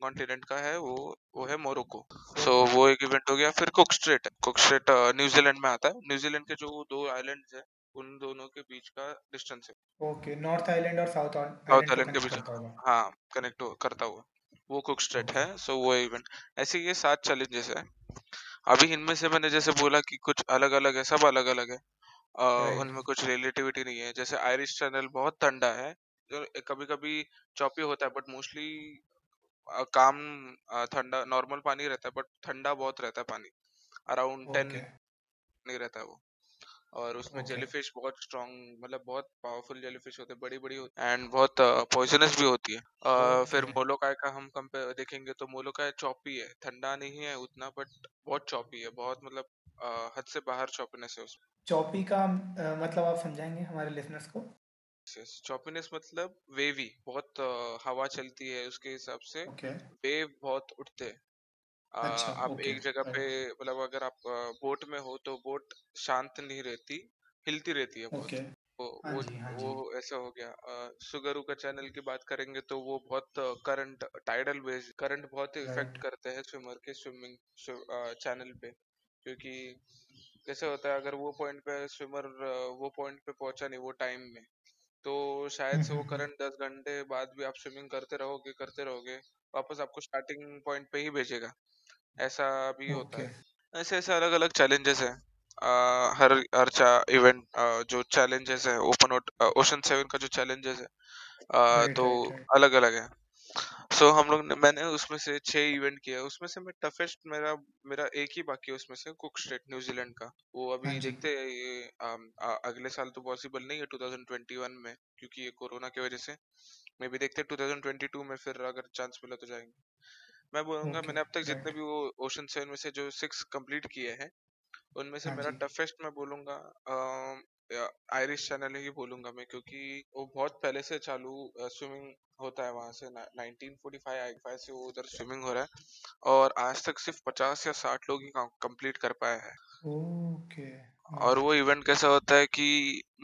कॉन्टिनेंट का है वो वो है मोरक्को सो ओके। वो एक इवेंट हो गया। फिर Cook Strait Cook Strait New Zealand में आता है। न्यूजीलैंड के जो दो आइलैंड्स है उन दोनों के बीच का डिस्टेंस है। ओके। नॉर्थ आइलैंड और साउथ साउथ आइलैंड के बीच हाँ कनेक्ट करता हुआ। वो कुक स्ट्रेट है सो वो इवेंट ऐसे ये सात चैलेंजेस है। अभी इनमें से मैंने जैसे बोला कि कुछ अलग अलग है सब अलग अलग है उनमें कुछ रिलेटिविटी नहीं है। जैसे आयरिश चैनल बहुत ठंडा है जो कभी कभी चौपी होता है बट मोस्टली काम ठंडा नॉर्मल पानी रहता है बट ठंडा बहुत रहता है पानी। Around ten. नहीं रहता है वो। और उसमें। जेलीफिश बहुत स्ट्रॉन्ग मतलब बहुत पावरफुल जेलीफिश होते हैं बड़ी बड़ी होती है एंड बहुत पॉइजनस भी होती है फिर मोलोकाय का हम कंपेयर देखेंगे तो मोलोकाय चौपी है ठंडा नहीं है उतना बट बहुत चौपी है बहुत मतलब हद से बाहर चॉपीनेस है उसमें चौपी का मतलब आप समझाएँगे हमारे लिसनर्स को? चॉपीनेस मतलब वेवी बहुत हवा चलती है उसके हिसाब से। वेव बहुत उठते हैं अच्छा, आप ओके। एक जगह पे मतलब अगर आप बोट में हो तो बोट शांत नहीं रहती हिलती रहती है ओके। बहुत वो हाँ वो जी, हाँ। वो ऐसा हो गया सुगरू का चैनल की बात करेंगे तो वो बहुत करंट टाइडल बेस करंट बहुत इफ़ेक्ट करते हैं स्विमर के स्विमिंग चैनल पे क्योंकि कैसे होता है अगर वो पॉइंट पे स्विमर वो पॉइंट पे पहुँचा नहीं वो टाइम में तो शायद से वो करंट दस घंटे बाद भी आप स्विमिंग करते रहोगे करते रहोगे वापस आपको स्टार्टिंग पॉइंट पे ही भेजेगा ऐसा भी होता ओके। है। ऐसे ऐसे अलग अलग चैलेंजेस हैं। आ, हर हर चा इवेंट जो चैलेंजेस है ओपन ओशन सेवन का जो चैलेंजेस है राइट, तो राइट, राइट। अलग अलग है। सो हम लोग ने मैंने उसमें से छह इवेंट किया उसमें से मैं टफेस्ट मेरा मेरा एक ही बाकी है उसमें से कुक स्ट्रेट न्यूजीलैंड का। वो हाँ अभी जी। देखते हैं ये आम, आ, अगले साल तो पॉसिबल नहीं है 2021 में क्योंकि ये कोरोना की वजह से। मे भी देखते हैं 2022 में फिर अगर चांस मिला तो जाएँगे। मैं बोलूँगा ओके, मैंने अब तक जितने राइट। भी वो ओशन सेवन में से जो सिक्स कंप्लीट किए हैं उनमें से हाँ मेरा टफेस्ट मैं बोलूँगा आयरिश चैनल ही बोलूँगा मैं क्योंकि वो बहुत पहले से चालू स्विमिंग होता है वहाँ से 1945 से वो उधर स्विमिंग हो रहा है और आज तक सिर्फ़ 50 या 60 लोग ही कंप्लीट कर पाए हैं। ओके, और वो इवेंट कैसा होता है कि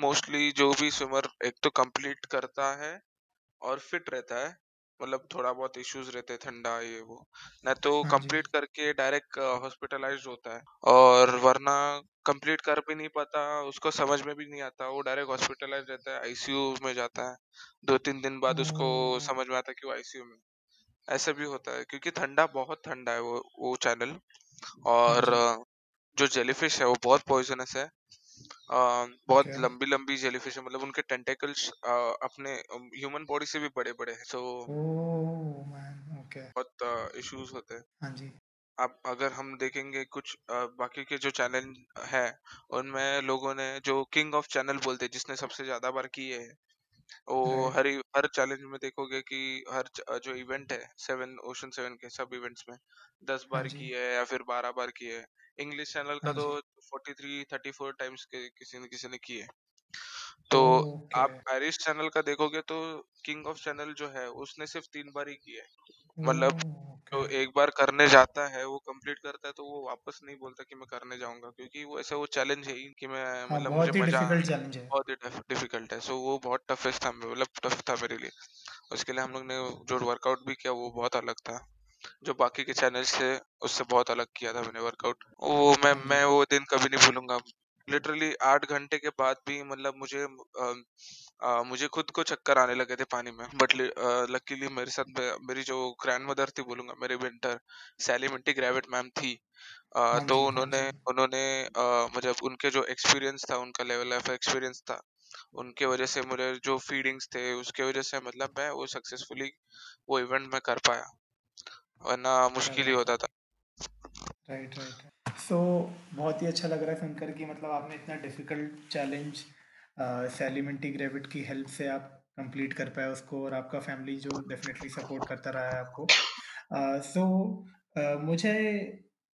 मोस्टली जो भी स्विमर एक तो कंप्लीट करता है और फिट रहता है मतलब थोड़ा बहुत इश्यूज़ रहते हैं ठंडा ये वो ना तो हाँ जी। कंप्लीट करके डायरेक्ट हॉस्पिटलाइज्ड होता है और वरना कंप्लीट कर भी नहीं पाता उसको समझ में भी नहीं आता वो डायरेक्ट हॉस्पिटलाइज रहता है आईसीयू में जाता है दो तीन दिन बाद उसको ओह! समझ में आता है कि वो आईसीयू में ऐसा भी होता है क्योंकि ठंडा बहुत ठंडा है वो वो चैनल हाँ और जी। अ, जो जेलीफिश है वो बहुत पॉइजनस है बहुत ओके। लंबी लंबी जेलीफिश है मतलब उनके टेंटेकल्स अपने ह्यूमन बॉडी से भी बड़े बड़े हैं सो ओह मैन! ओके। बहुत इश्यूज़ होते हैं हाँ जी। अब अगर हम देखेंगे कुछ अ, बाकी के जो चैनल है उनमें लोगों ने जो किंग ऑफ़ चैनल बोलते हैं जिसने सबसे ज़्यादा बार किए हैं वो राइट। हर हर चैलेंज में देखोगे कि हर च- जो इवेंट है सेवन ओशन सेवन के सब इवेंट्स में दस हाँ बार जी। किए है या फिर बारह बार किए है इंग्लिश चैनल का हाँ तो। Forty three thirty four times के किसी न किसी ने किए तो ओके। आप आयरिश चैनल का देखोगे तो किंग ऑफ़ चैनल जो है उसने सिर्फ़ तीन बार ही किया है मतलब ओह! ओके। जो एक बार करने जाता है वो कंप्लीट करता है तो वो वापस नहीं बोलता कि मैं करने जाऊँगा क्योंकि वो ऐसा वो चैलेंज है कि मैं हाँ, मतलब मुझे मज़ा। बहुत ही डिफ़िकल्ट है सो वो बहुत टफेस्ट था मतलब टफ था मेरे लिए उसके लिए हम लोग ने जो वर्कआउट भी किया वो बहुत अलग था जो बाकी के चैनल थे उससे बहुत अलग किया था मैंने वर्कआउट वो मैं मैं वो दिन कभी नहीं भूलूँगा। लिटरली आठ घंटे के बाद भी मतलब मुझे अ, अ, मुझे खुद को चक्कर आने लगे थे पानी में। बट लकीली मेरे साथ मे- मेरी जो ग्रैंड मदर थी बोलूँगा मेरे winter Sally Minty Gravett ma'am थी। अ, हाँ तो जी, हाँ उन्होंने जी। उन्होंने मतलब उनके जो एक्सपीरियंस था उनका लेवल ऑफ़ एक्सपीरियंस था उनके वजह से मुझे जो फीडिंग्स थे उसके वजह से मतलब मैं वो सक्सेसफुली वो इवेंट में कर पाया। वरना मुश्किल ही होता था राइट, राइट। सो बहुत ही अच्छा लग रहा है सुनकर कि मतलब आपने इतना difficult challenge uh, Sally Gravett की हेल्प से आप कंप्लीट कर पाए उसको और आपका फैमिली जो डेफ़िनेटली सपोर्ट करता रहा है आपको। सो अ, मुझे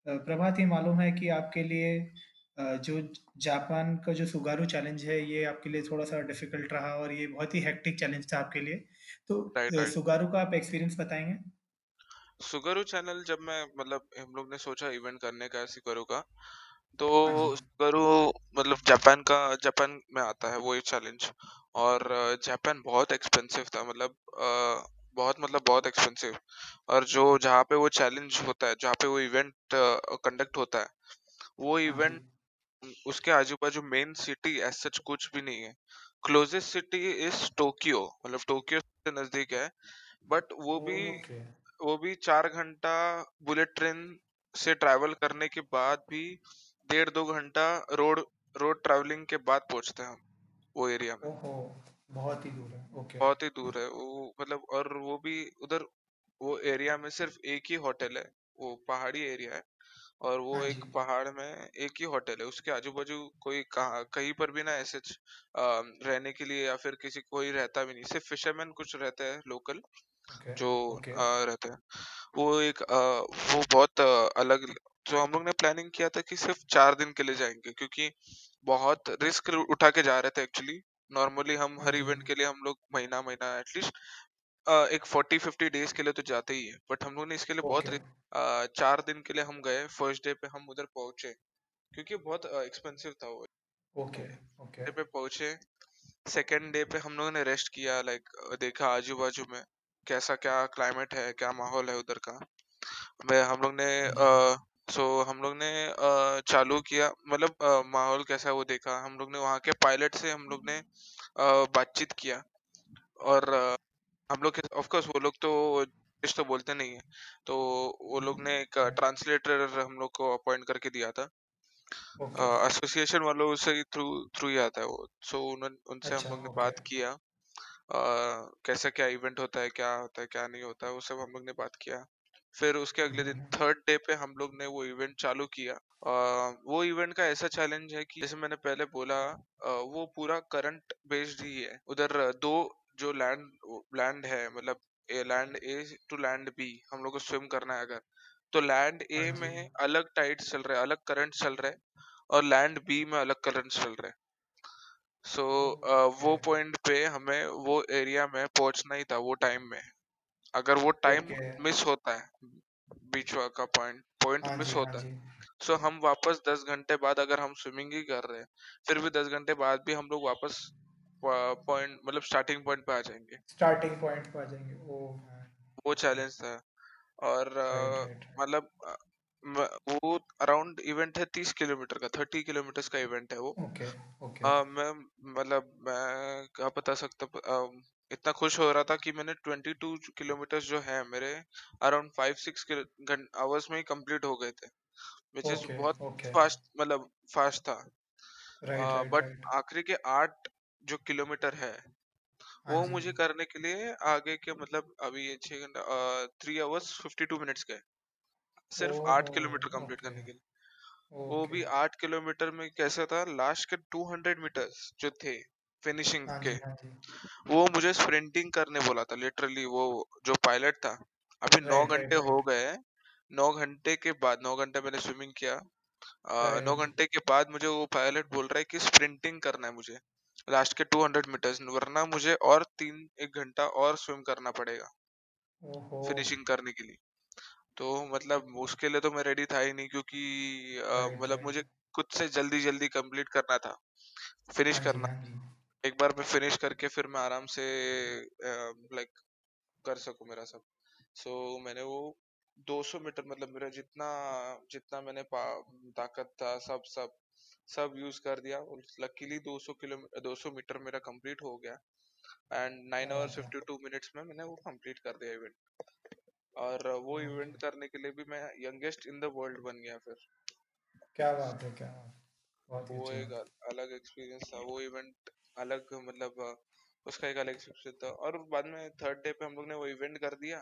अ, प्रभात ये मालूम है कि आपके लिए जो जापान का जो सुगारू चैलेंज है ये आपके लिए थोड़ा-सा डिफ़िकल्ट रहा और ये बहुत ही हेक्टिक चैलेंज था आपके लिए। तो अ, राइट सुगारू का आप एक्सपीरियंस बताएँगे? सुगरू चैनल जब मैं मतलब हम लोग ने सोचा इवेंट करने का सुगरू का तो हाँ सुगरू मतलब जापान का जापान में आता है वो ये चैलेंज और अ, जापान बहुत एक्सपेंसिव था मतलब अ, बहुत मतलब बहुत एक्सपेंसिव और जो जहाँ पे वो चैलेंज होता है जहाँ पे वो इवेंट कंडक्ट होता है वो हाँ इवेंट उसके आजू बाजू मेन सिटी एज सच कुछ भी नहीं है। क्लोजेस्ट सिटी इज़ टोक्यो मतलब टोक्यो से नज़दीक है बट वो भी ओके। वो भी चार घंटा बुलेट ट्रेन से ट्रैवल करने के बाद भी डेढ़ दो घंटा रोड रोड ट्रैवलिंग के बाद पहुँचते हैं हम वो एरिया में ओहो! बहुत ही दूर है। ओके। बहुत ही दूर है वो मतलब और वो भी उधर वो एरिया में सिर्फ़ एक ही होटल है वो पहाड़ी एरिया है और वो हाँ एक जी। पहाड़ में एक ही होटल है उसके आजू बाजू कोई कहाँ कहीं पर भी ना ऐसे च- अ, रहने के लिए या फिर किसी कोई रहता भी नहीं सिर्फ़ फिशरमैन कुछ रहते हैं लोकल ओके, जो ओके, अ, रहते हैं। वो एक अ, वो बहुत अ, अलग जो हम लोग ने प्लानिंग किया था कि सिर्फ़ चार दिन के लिए जाएँगे क्योंकि बहुत रिस्क उठा के जा रहे थे एक्चुअली। नॉर्मली हम हर इवेंट के लिए हम लोग महीना महीना एटलीस्ट एक फोर्टी फिफ्टी डेज़ के लिए तो जाते ही है। बट हम लोग ने इसके लिए बहुत ओके, अ, चार दिन के लिए हम गए फ़र्स्ट डे पे हम उधर पहुँचे क्योंकि बहुत एक्सपेंसिव था वो। Okay, okay. डे पे पहुँचे सेकेंड डे पे हम लोगों ने रेस्ट किया लाइक देखा आजू बाजू में। कैसा क्या क्लाइमेट है क्या माहौल है उधर का? मैं हम लोग ने जी। सो हम लोग ने अ, चालू किया मतलब अ, माहौल कैसा है वो देखा। हम लोग ने वहाँ के पायलट से हम लोग ने अ, बातचीत किया। और अ, हम लोग ऑफ़ कोर्स वो लोग तो इंग्लिश तो बोलते नहीं है तो वो लोग ने एक ट्रांसलेटर हम लोग को अपॉइंट करके दिया था। ओके। एसोसिएशन वालों से थ्रू थ्रू ही आता है वो। सो उन, उनसे हम अच्छा लोग ने ओके। बात किया। अ, कैसा क्या इवेंट होता है क्या होता है क्या नहीं होता है वो सब हम लोग ने बात किया। फिर उसके अगले दिन थर्ड डे पे हम लोग ने वो इवेंट चालू किया। अ, वो इवेंट का ऐसा चैलेंज है कि जैसे मैंने पहले बोला अ, वो पूरा करंट बेस्ड ही है। उधर दो जो लैंड लैंड है मतलब land A to land B हम लोग को स्विम करना है अगर। तो लैंड हाँ ए में अलग टाइड्स चल रहे हैं अलग करंट चल रहे हैं और लैंड बी में अलग करंट चल रहे। हैं सो ओके वो पॉइंट पे हमें वो एरिया में पहुँचना ही था वो टाइम में। अगर वो टाइम मिस होता है बीच का पॉइंट पॉइंट हाँ मिस हाँ होता है सो हम वापस दस घंटे बाद अगर हम स्विमिंग ही कर रहे हैं फिर भी दस घंटे बाद भी हम लोग वापस पॉइंट मतलब स्टार्टिंग पॉइंट पे आ जाएँगे। स्टार्टिंग पॉइंट पे आ जाएँगे। ओ वो चैलेंज था। और मतलब म- वो अराउंड इवेंट है तीस किलोमीटर का थर्टी किलोमीटर का इवेंट है वो। ओके ओके मैं मतलब मैं क्या बता सकता अ, इतना खुश हो रहा था कि मैंने ट्वेंटी टू किलोमीटर जो है मेरे अराउंड फाइव सिक्स आवर्स में ही कंप्लीट हो गए थे। विच इज़ ओके बहुत ओके फास्ट मतलब फास्ट था। राइट राइट बट राइट आखिरी के आठ जो किलोमीटर है हाँ वो जी मुझे करने के लिए आगे के मतलब अभी ये छह घंटा three hours fifty two minutes गए। सिर्फ़ आठ किलोमीटर कंप्लीट करने के लिए। वो भी आठ किलोमीटर में कैसा था लास्ट के टू हंड्रेड मीटर्स जो थे फिनिशिंग हाँ के हाँ वो मुझे स्प्रिंटिंग करने बोला था लिटरली वो जो पायलट था। अभी नौ घंटे हो गए नौ घंटे के बाद नौ घंटे मैंने स्विमिंग किया। नौ घंटे के बाद मुझे वो पायलट बोल रहा है कि स्प्रिंटिंग करना है मुझे लास्ट के 200 मीटर्स वरना मुझे और तीन एक घंटा और स्विम करना पड़ेगा फिनिशिंग करने के लिए। तो मतलब उसके लिए तो मैं रेडी था ही नहीं क्योंकि अ, राइट मतलब राइट मुझे खुद से जल्दी जल्दी कंप्लीट करना था फिनिश हाँ जी करना। हाँ जी। एक बार मैं फिनिश करके फिर मैं आराम से लाइक कर सकूँ मेरा सब। सो so, मैंने वो 200 मीटर मतलब मेरा जितना जितना मैंने पा- ताकत था सब सब सब यूज़ कर दिया। लकीली 200 किलोमीटर 200 मीटर मेरा कंप्लीट हो गया। एंड नाइन क्या आवर बात है 52 मिनट्स में मैंने वो कंप्लीट कर दिया इवेंट और वो इवेंट करने के लिए भी मैं यंगेस्ट इन द वर्ल्ड बन गया फिर। क्या बात है क्या बात। वो एक अलग एक्सपीरियंस था वो इवेंट अलग मतलब उसका एक अलग एक्सपीरियंस था। और बाद में थर्ड डे पे हम लोग ने वो इवेंट कर दिया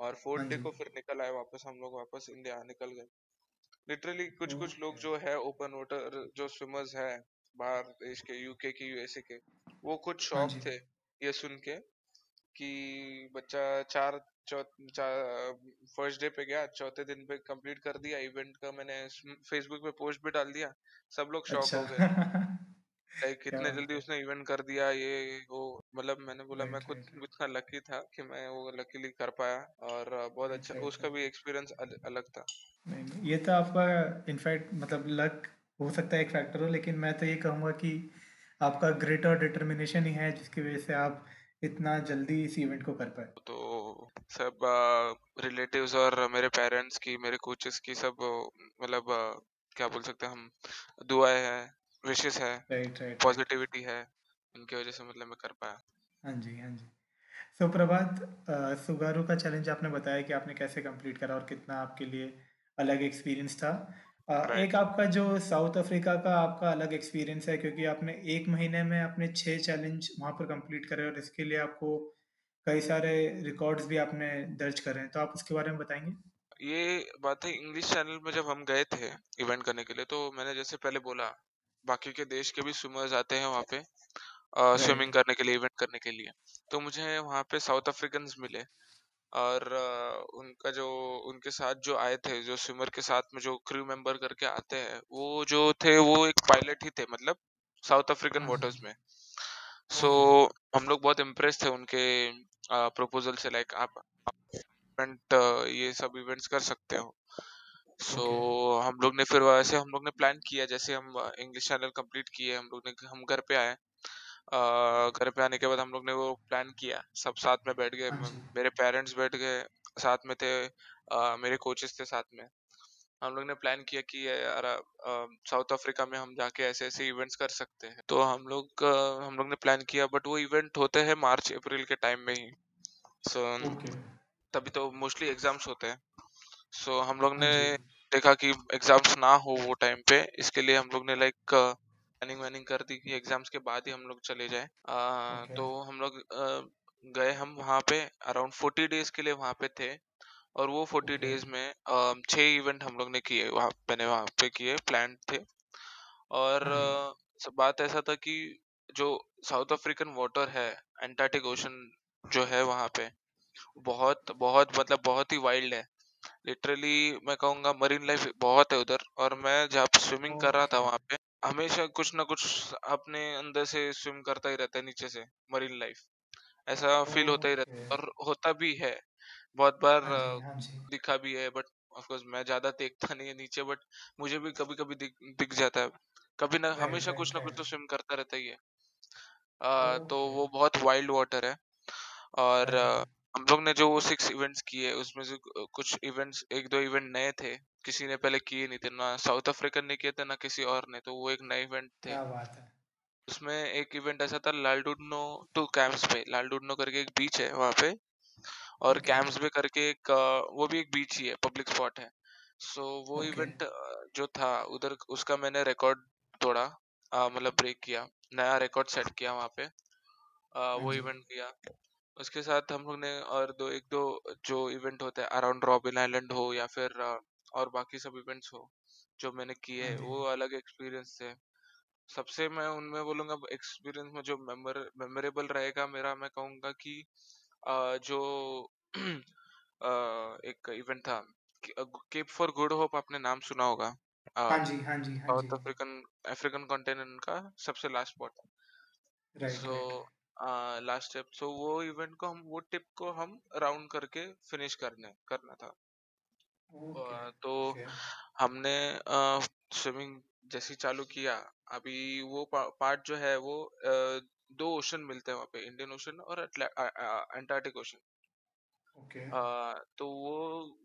और हाँ फोर्थ डे को फिर निकल आए वापस हम लोग वापस इंडिया निकल गए। लिटरली कुछ कुछ लोग जो है ओपन वाटर जो स्विमर्स है बाहर देश के यूके के यूएसए के वो खुद शौक थे ये सुन के कि बच्चा चार फ़र्स्ट डे पे गया चौथे दिन पे कंप्लीट कर दिया इवेंट का मैंने फेसबुक पे पोस्ट भी डाल दिया सब लोग शॉक अच्छा। हो गए। लाइक बात जल्दी उसने इवेंट कर दिया ये वो मतलब मैंने बोला मैं खुद इतना लकी था कि मैं वो लकीली कर पाया और बहुत अच्छा राइट उसका भी एक्सपीरियंस अल, अलग था। नहीं नहीं ये तो आपका इनफैक्ट मतलब लक हो सकता है एक फैक्टर हो लेकिन मैं तो ये कहूँगा कि आपका ग्रिट और डिटर्मिनेशन ही है जिसकी वजह से आप इतना जल्दी इस इवेंट को कर पाए। तो सब रिलेटिव्स और मेरे पेरेंट्स की मेरे कोचेस की सब मतलब क्या बोल सकते हैं हम दुआएँ हैं विशेस है राइट राइट पॉजिटिविटी है उनकी वजह से मतलब मैं कर पाया। हाँ जी हाँ जी। सो प्रभात सुगारू का चैलेंज आपने बताया कि आपने कैसे कंप्लीट करा और कितना आपके लिए अलग एक्सपीरियंस था। अ, एक आपका जो साउथ अफ्रीका का आपका अलग एक्सपीरियंस है क्योंकि आपने एक महीने में अपने छः चैलेंज वहाँ पर कंप्लीट करे और इसके लिए आपको कई सारे रिकॉर्ड्स भी आपने दर्ज करे हैं तो आप उसके बारे में बताएँगे? ये बात है इंग्लिश चैनल में जब हम गए थे इवेंट करने के लिए तो मैंने जैसे पहले बोला बाकी के देश के भी स्विमर्स आते हैं वहाँ पे स्विमिंग करने के लिए इवेंट करने के लिए। तो मुझे वहाँ पे साउथ अफ्रीकन मिले और उनका जो उनके साथ जो आए थे जो स्विमर के साथ में जो क्रू मेंबर करके आते हैं वो जो थे वो एक पायलट ही थे मतलब साउथ अफ्रीकन हाँ वाटर्स में। सो ओके हम लोग बहुत इम्प्रेस थे उनके प्रपोजल से लाइक आप इवेंट ये सब इवेंट्स कर सकते हो। सो so, okay. हम लोग ने फिर वैसे हम लोग ने प्लान किया जैसे हम इंग्लिश चैनल कंप्लीट किए हम लोग ने हम घर पे आए। घर पे आने के बाद हम लोग ने वो प्लान किया। सब साथ में बैठ गए हाँ मेरे पेरेंट्स बैठ गए साथ में थे आ, मेरे कोचेस थे साथ में। हम लोग ने प्लान किया कि यार साउथ अफ्रीका में हम जाके ऐसे ऐसे इवेंट्स कर सकते हैं। तो हम लोग हम लोग ने प्लान किया बट वो इवेंट होते हैं मार्च अप्रैल के टाइम में ही। सो ओके तभी तो मोस्टली एग्ज़ाम्स होते हैं। सो so, हम लोग ने देखा कि एग्ज़ाम्स ना हो वो टाइम पे इसके लिए हम लोग ने लाइक प्लानिंग वैनिंग कर दी कि एग्ज़ाम्स के बाद ही हम लोग चले जाए। ओके तो हम लोग गए हम वहाँ पे अराउंड फोर्टी डेज़ के लिए वहाँ पे थे। और वो फोर्टी ओके। डेज़ में छह इवेंट हम लोग ने किए वहाँ मैंने वहाँ पे किए प्लान थे। और हाँ अ, सब बात ऐसा था कि जो साउथ अफ्रीकन वाटर है एंटार्टिक ओशन जो है वहाँ पे बहुत बहुत मतलब बहुत ही वाइल्ड है। लिटरली मैं कहूँगा मरीन लाइफ बहुत है उधर और मैं जब स्विमिंग कर रहा था ओके। वहाँ पे हमेशा कुछ ना कुछ अपने अंदर से स्विम करता ही रहता है नीचे से मरीन लाइफ ऐसा फील होता ही ओके। रहता है और होता भी है। बहुत बार हाँ जी हाँ जी। दिखा भी है बट ऑफ़ कोर्स मैं ज़्यादा देखता नहीं है नीचे बट मुझे भी कभी कभी दिख, दिख जाता है। कभी ना हमेशा कुछ ना कुछ तो स्विम करता रहता ही है। अ, तो वो बहुत वाइल्ड वाटर है। और हम लोग ने जो वो सिक्स इवेंट्स किए उसमें से कुछ इवेंट्स एक दो इवेंट नए थे। किसी ने पहले किए नहीं थे ना साउथ अफ्रीकन ने किए थे ना किसी और ने तो वो एक नए इवेंट थे। क्या बात है। उसमें एक इवेंट ऐसा था लालडुडनो टू कैंप्स पे लालडुडनो करके एक बीच है वहाँ पे। और ओके कैंप्स पे करके एक अ, वो भी एक बीच ही है पब्लिक स्पॉट है। सो वो ओके। इवेंट जो था उधर उसका मैंने रिकॉर्ड तोड़ा अ, मतलब ब्रेक किया नया रिकॉर्ड सेट किया वहाँ पे अ, हाँ वो जी इवेंट किया। उसके साथ हम लोग ने और दो एक दो जो इवेंट होते हैं अराउंड रॉबिन आइलैंड हो या फिर अ, और बाकी सब इवेंट्स हो जो मैंने किए हाँ जी वो अलग एक्सपीरियंस थे। सबसे मैं उनमें बोलूँगा एक्सपीरियंस में जो मेमोरेबल रहेगा मेरा मैं कहूँगा कि जो एक इवेंट था केप फॉर गुड होप आपने नाम सुना होगा। हाँ जी हाँ जी हाँ जी। साउथ अफ्रीकन अफ्रीकन कॉन्टिनेंट का सबसे last spot right so last step so वो इवेंट को हम वो टिप को हम राउंड करके फिनिश करने करना था। अ, तो ओके हमने स्विमिंग जैसे चालू किया अभी वो पार्ट जो है वो दो ओशन मिलते हैं वहाँ पे इंडियन ओशन और अंटार्कटिक ओशन। ओके। तो वो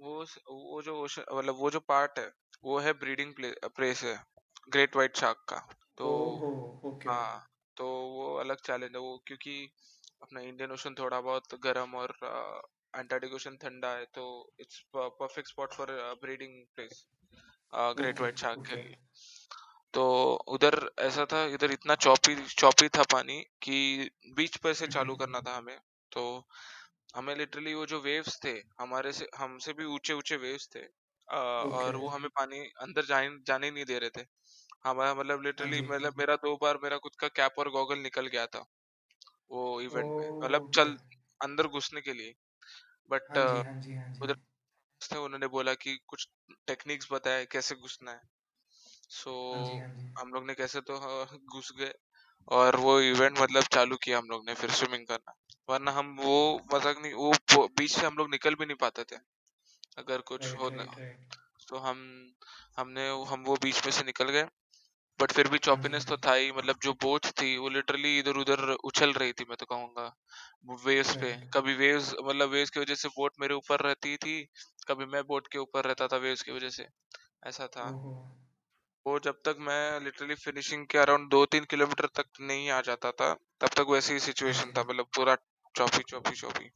वो वो जो ओशन मतलब वो जो पार्ट है वो है ब्रीडिंग प्लेस है ग्रेट व्हाइट शार्क का। तो हाँ तो वो अलग चैलेंज है वो क्योंकि अपना इंडियन ओशन थोड़ा बहुत गर्म और अंटार्कटिक ओशन ठंडा है तो it's perfect spot for breeding place great white shark के लिए। तो उधर ऐसा था इधर इतना चौपी चौपी था पानी कि बीच पर से चालू करना था हमें। तो हमें लिटरली वो जो वेव्स थे हमारे से हमसे भी ऊँचे ऊँचे वेव्स थे अ, ओके और वो हमें पानी अंदर जाने जाने नहीं दे रहे थे। हमारा मतलब हाँ लिटरली जी मतलब मेरा दो बार मेरा खुद का कैप और गॉगल निकल गया था वो इवेंट में। मतलब चल अंदर घुसने के लिए। बट हाँ जी हाँ जी हाँ जी। उधर से उन्होंने बोला कि कुछ टेक्निक्स बताए कैसे घुसना है। सो हाँ जी हाँ जी। हम लोग ने कैसे तो हाँ, घुस गए और वो इवेंट मतलब चालू किया हम लोग ने फिर स्विमिंग करना। वरना हम वो मज़ाक नहीं वो बीच से हम लोग निकल भी नहीं पाते थे अगर कुछ राइट हो न, राइट राइट तो हम हमने हम वो बीच में से निकल गए। बट फिर भी हाँ जी। चौपीनेस तो था ही मतलब जो बोट थी वो लिटरली इधर उधर उछल रही थी मैं तो कहूँगा। वेव्स पे राइट कभी वेव्स मतलब वेव्स की वजह से बोट मेरे ऊपर रहती थी कभी मैं बोट के ऊपर रहता था वेव्स की वजह से ऐसा था। ओहो। वो जब तक मैं लिटरली फिनिशिंग के अराउंड दो तीन किलोमीटर तक नहीं आ जाता था तब तक वैसी ही सिचुएशन था मतलब पूरा चौपी चौपी चौपी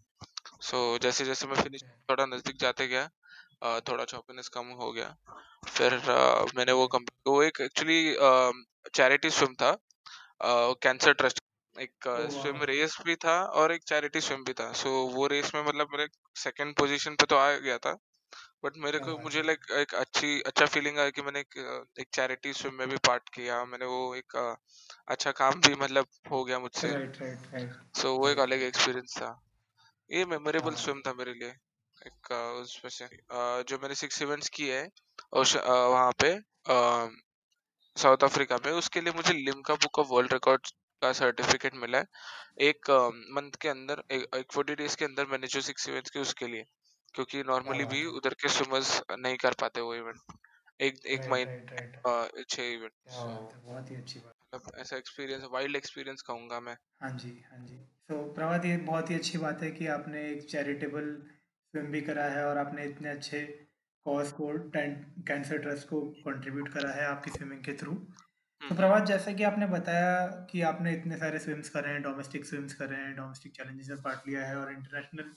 सो so, जैसे जैसे मैं फिनिश थोड़ा नज़दीक जाते गया थोड़ा चौपीनेस कम हो गया. फिर मैंने वो कम वो एक एक्चुअली चैरिटी स्विम था कैंसर ट्रस्ट एक स्विम रेस भी था और एक चैरिटी स्विम भी था. सो so, वो रेस में मतलब मेरे सेकंड पोजीशन पे तो आ गया था. बट मेरे क्या को बात मुझे है लाइक एक अच्छी अच्छा फीलिंग आया कि मैंने एक अ, एक चैरिटी स्विम में भी पार्ट किया। मैंने वो एक अ, अच्छा काम भी मतलब हो गया मुझसे। राइट राइट राइट सो वो एक राइट अलग एक्सपीरियंस था। ये मेमोरेबल स्विम था मेरे लिए। एक अ, उसमें से अ, जो मैंने सिक्स इवेंट्स किए हैं उस अ, वहाँ पे साउथ अफ्रीका में उसके लिए मुझे Limca book of world record का सर्टिफिकेट मिला है। एक मंथ के अंदर एक, एक फोर्टी डेज़ के अंदर मैंने जो सिक्स इवेंट्स किए उसके लिए। क्योंकि नॉर्मली भी उधर के स्विमर्स नहीं कर पाते वो इवेंट एक एक महीने छह इवेंट है बहुत ही अच्छी बात। मतलब ऐसा एक्सपीरियंस वाइल्ड एक्सपीरियंस कहूँगा मैं। हाँ जी हाँ जी। तो प्रभात ये बहुत ही अच्छी बात है कि आपने एक चैरिटेबल स्विम भी करा है और आपने इतने अच्छे कॉज़ को कैंसर ट्रस्ट को कंट्रीब्यूट करा है आपकी स्विमिंग के थ्रू। तो प्रभात जैसा कि आपने बताया कि आपने इतने सारे स्विम्स करे हैं, डोमेस्टिक स्विम्स करे हैं, डोमेस्टिक चैलेंजेस में पार्ट लिया है और इंटरनेशनल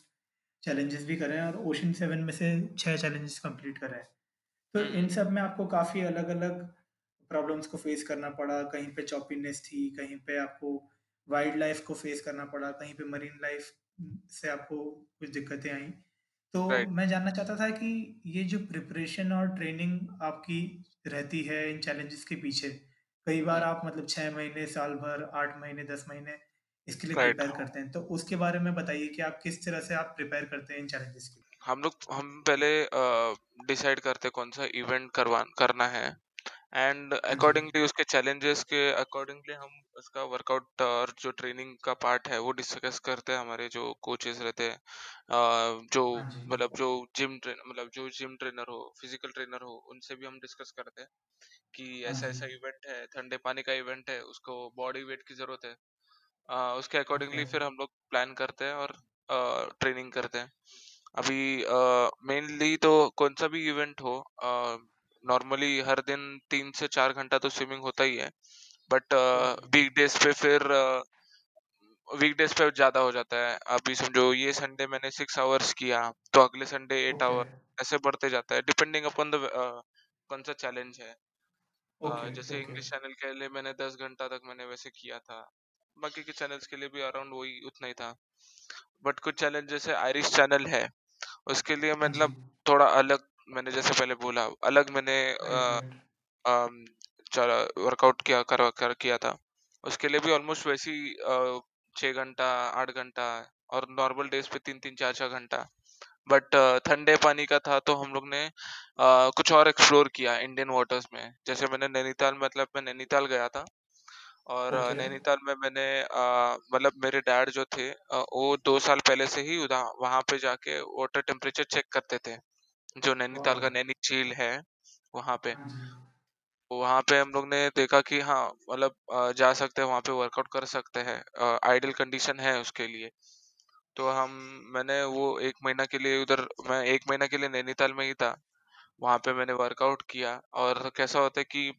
चैलेंजेस भी करे हैं और ओशन सेवन में से 6 चैलेंजेस कंप्लीट करे हैं। तो इन सब में आपको काफ़ी अलग-अलग प्रॉब्लम्स को फेस करना पड़ा, कहीं पे चॉपीनेस थी, कहीं पे आपको वाइल्ड लाइफ को फेस करना पड़ा, कहीं पे मरीन लाइफ से आपको कुछ दिक्कतें आई तो। मैं जानना चाहता था कि ये जो प्रिपरेशन और ट्रेनिंग आपकी रहती है इन चैलेंजेस के पीछे, कई बार आप मतलब 6 महीने, साल भर, आठ महीने, 10 महीने इसके लिए राइट। प्रिपेयर करते हैं। तो उसके बारे में बताइए कि आप किस तरह से आप प्रिपेयर करते हैं इन चैलेंजेस के लिए? हम लोग हम पहले डिसाइड करते कौन-सा इवेंट करवान करना है एंड हाँ जी। अकॉर्डिंगली उसके चैलेंजेस के अकॉर्डिंगली हम उसका वर्कआउट और जो ट्रेनिंग का पार्ट है वो डिस्कस करते हैं हमारे जो कोचेस रहते हैं अ, जो हाँ जी। मतलब जो जिम ट्रेन मतलब जो जिम ट्रेनर हो फ़िज़िकल ट्रेनर हो उनसे भी हम डिस्कस करते हैं कि हाँ ऐसा जी। ऐसा इवेंट है ठंडे पानी का इवेंट है उसको बॉडी वेट की ज़रूरत है अ, उसके ओके। अकॉर्डिंगली फिर हम लोग प्लान करते हैं और ट्रेनिंग करते हैं अभी मेनली तो कौन सा भी इवेंट हो नॉर्मली हर दिन तीन से चार घंटा तो स्विमिंग होता ही है बट ओके। वीकडेज पे फिर वीकडेज पे ज़्यादा हो जाता है अभी समझो ये संडे मैंने सिक्स आवर्स किया तो अगले संडे एट ओके। आवर ऐसे बढ़ते जाता है डिपेंडिंग अपॉन द कौन सा चैलेंज है अ, ओके, जैसे ओके। इंग्लिश चैनल के लिए मैंने दस घंटा तक मैंने वैसे किया था बाकी के चैनल्स के लिए भी अराउंड वही उतना ही था। बट कुछ चैनल जैसे आयरिश चैनल है उसके लिए हाँ मतलब थोड़ा अलग मैंने जैसे पहले बोला अलग मैंने राइट, राइट। वर्कआउट किया कर, कर किया था। उसके लिए भी ऑलमोस्ट वैसी छः घंटा आठ घंटा और नॉर्मल डेज़ पे तीन तीन चार चार घंटा। बट ठंडे पानी का था तो हम लोग ने कुछ और एक्सप्लोर किया इंडियन वाटर्स में। जैसे मैंने नैनीताल मतलब मैं नैनीताल गया था। और अ, ओके, नैनीताल में मैंने अ, मतलब मेरे डैड जो थे अ, वो दो साल पहले से ही उधर वहाँ पे जाके वाटर टेम्परेचर चेक करते थे जो नैनीताल! का नैनी झील है वहाँ पे हाँ जी। वहाँ पे हम लोग ने देखा कि हाँ मतलब अ, जा सकते हैं वहाँ पे वर्कआउट कर सकते हैं आइडियल कंडीशन है उसके लिए तो हम मैंने वो एक महीना के लिए उधर मैं एक महीना के लिए नैनीताल में ही था वहाँ पे मैंने वर्कआउट किया और कैसा होता है कि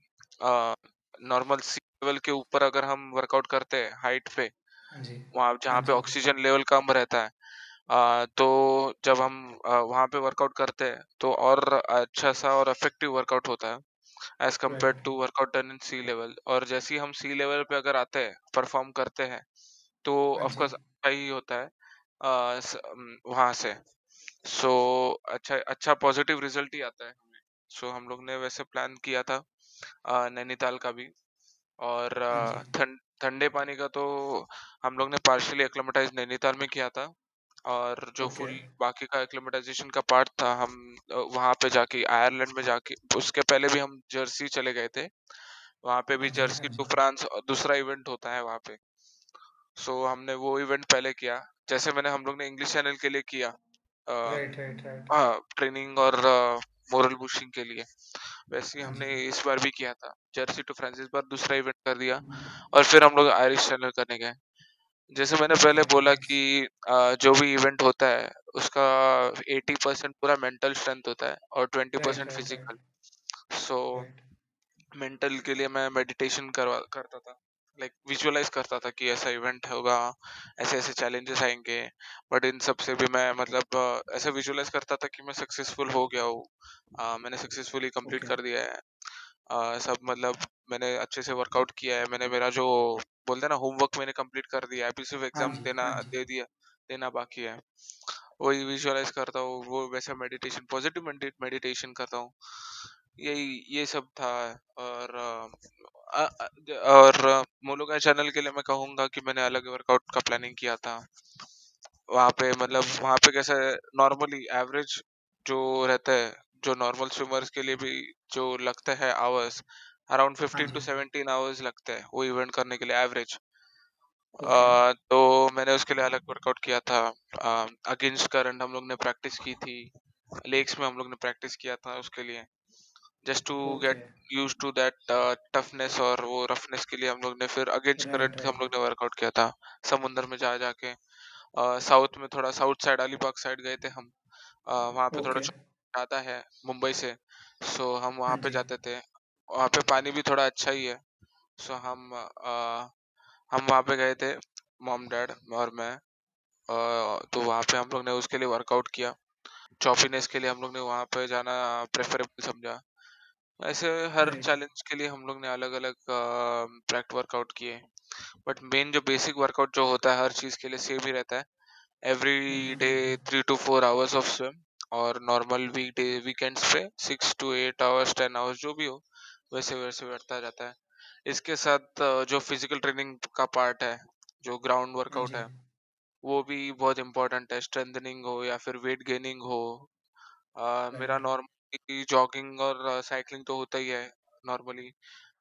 नॉर्मल सी लेवल के ऊपर अगर हम वर्कआउट करते हैं हाइट पे हाँ वहाँ हाँ जहाँ पे ऑक्सीजन लेवल कम रहता है आ, तो जब हम वहाँ पे वर्कआउट करते हैं तो और अच्छा सा और इफ़ेक्टिव वर्कआउट होता है as compare to workout done in sea level और जैसे ही हम सी लेवल पे अगर आते हैं परफॉर्म करते हैं तो हाँ ऑफ़ जी। कोर्स अच्छा ही होता है आ, स, वहाँ से। सो so, अच्छा अच्छा पॉजिटिव रिज़ल्ट ही आता है हमें। सो हम लोग ने वैसे प्लान किया था नैनीताल का भी। और हाँ जी। आ, ठंड ठंडे पानी का तो हम लोग ने पार्शियली एक्लेमेटाइज नैनीताल में किया था और जो ओके। फुल बाकी का एक्लेमेटाइजेशन का पार्ट था हम अ, वहाँ पे जाके आयरलैंड में जाके उसके पहले भी हम जर्सी चले गए थे वहाँ पे भी हाँ जी, जर्सी हाँ टू जी। फ्रांस दूसरा इवेंट होता है वहाँ पे सो हमने वो इवेंट पहले किया जैसे मैंने हम लोग ने इंग्लिश चैनल के लिए किया राइट, राइट, राइट। हाँ ट्रेनिंग और मोरल बूस्टिंग के लिए। वैसे ही हाँ हमने इस बार भी किया था। जर्सी टू फ्रांस इस बार दूसरा इवेंट कर दिया और फिर हम लोग आयरिश चैनल करने गए। जैसे मैंने पहले बोला नाइस। कि जो। भी इवेंट होता है उसका 80% पूरा मेंटल स्ट्रेंथ होता है और right, 20% right, physical so mental के लिए मैं मेडिटेशन करवा करता था। लाइक विजुअलाइज करता था कि ऐसा इवेंट होगा ऐसे ऐसे चैलेंजेस आएँगे। बट इन सबसे भी मैं मतलब अ, ऐसा विजुअलाइज करता था कि मैं सक्सेसफुल हो गया हूँ। अ, मैंने सक्सेसफुली कंप्लीट ओके। कर दिया है। अ, सब मतलब मैंने अच्छे से वर्कआउट किया है। मैंने मेरा जो बोलते हैं ना होमवर्क मैंने कंप्लीट कर दिया है। अभी सिर्फ़ हाँ एग्ज़ाम जी, देना हाँ जी। दे दिया देना बाकी है। वही विजुअलाइज करता हूँ वो वैसा मेडिटेशन पॉजिटिव मेडिटेशन करता हूँ। यही ये सब था। और अ, अ, अ, और मोलोगा चैनल के लिए मैं कहूँगा कि मैंने अलग वर्कआउट का प्लानिंग किया था वहाँ पे मतलब वहाँ पे कैसा है नॉर्मली एवरेज जो रहता है जो नॉर्मल स्विमर्स के लिए भी जो लगता है आवर्स अराउंड हाँ फिफ्टीन टू जी। सेवेंटीन आवर्स लगते हैं वो इवेंट करने के लिए एवरेज ओके। तो मैंने उसके लिए अलग वर्कआउट किया था अगेंस्ट करंट हम लोग ने प्रैक्टिस की थी लेक्स में हम लोग ने प्रैक्टिस किया था उसके लिए just to. Get use to that toughness और वो रफनेस के लिए हम लोग ने फिर अगेंस्ट करंट हम। लोग ने वर्कआउट किया था समुंदर में जा जाके साउथ में थोड़ा साउथ साइड अलीबाग साइड गए थे हम वहाँ पे थोड़ा। ज़्यादा है मुंबई से सो हम वहाँ हाँ पे जी। जाते थे वहाँ पे पानी भी थोड़ा अच्छा ही है सो हम हम वहाँ पे गए थे मॉम डैड और मैं तो वहाँ पे हम लोग ने उसके लिए वर्कआउट किया चॉपीनेस के लिए हम लोग ने वहाँ पे जाना प्रेफरेबल समझा ऐसे हर राइट। चैलेंज के लिए हम लोग ने अलग अलग प्रैक्ट वर्कआउट किए बट मेन जो बेसिक वर्कआउट जो होता है हर चीज़ के लिए सेम ही रहता है every day. Three to four hours of swim और नॉर्मल वीक डे वीकेंड्स पे six to eight hours ten hours जो भी हो वैसे वैसे बढ़ता जाता है इसके साथ अ, जो फ़िज़िकल ट्रेनिंग का पार्ट है जो ग्राउंड वर्कआउट जी। है वो भी बहुत इंपॉर्टेंट है स्ट्रेंथनिंग हो या फिर वेट गेनिंग हो अ, मेरा राइट। जॉगिंग और साइकिलिंग तो होता ही है normally.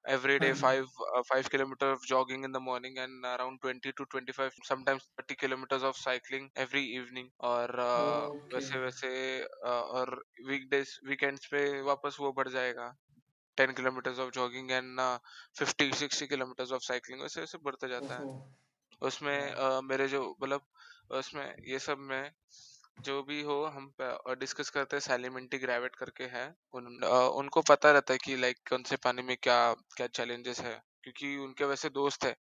Every day hmm. Five five kilometre of jogging in the morning and around twenty to twenty five sometimes thirty kilometre of cycling every evening. और वैसे वैसे और वीकडेज वीकेंड्स पे वापस वो बढ़ जाएगा। Ten kilometre of jogging and fifty sixty kilometre of cycling वैसे वैसे बढ़ता जाता है। उसमें हम्म। मेरे जो मतलब उसमें ये सब में जो भी हो हम डिस्कस करते हैं सैलिमेंटी ग्रेविट करके है उन अ, उनको पता रहता है कि लाइक कौन से पानी में क्या क्या चैलेंजेस है क्योंकि उनके वैसे दोस्त है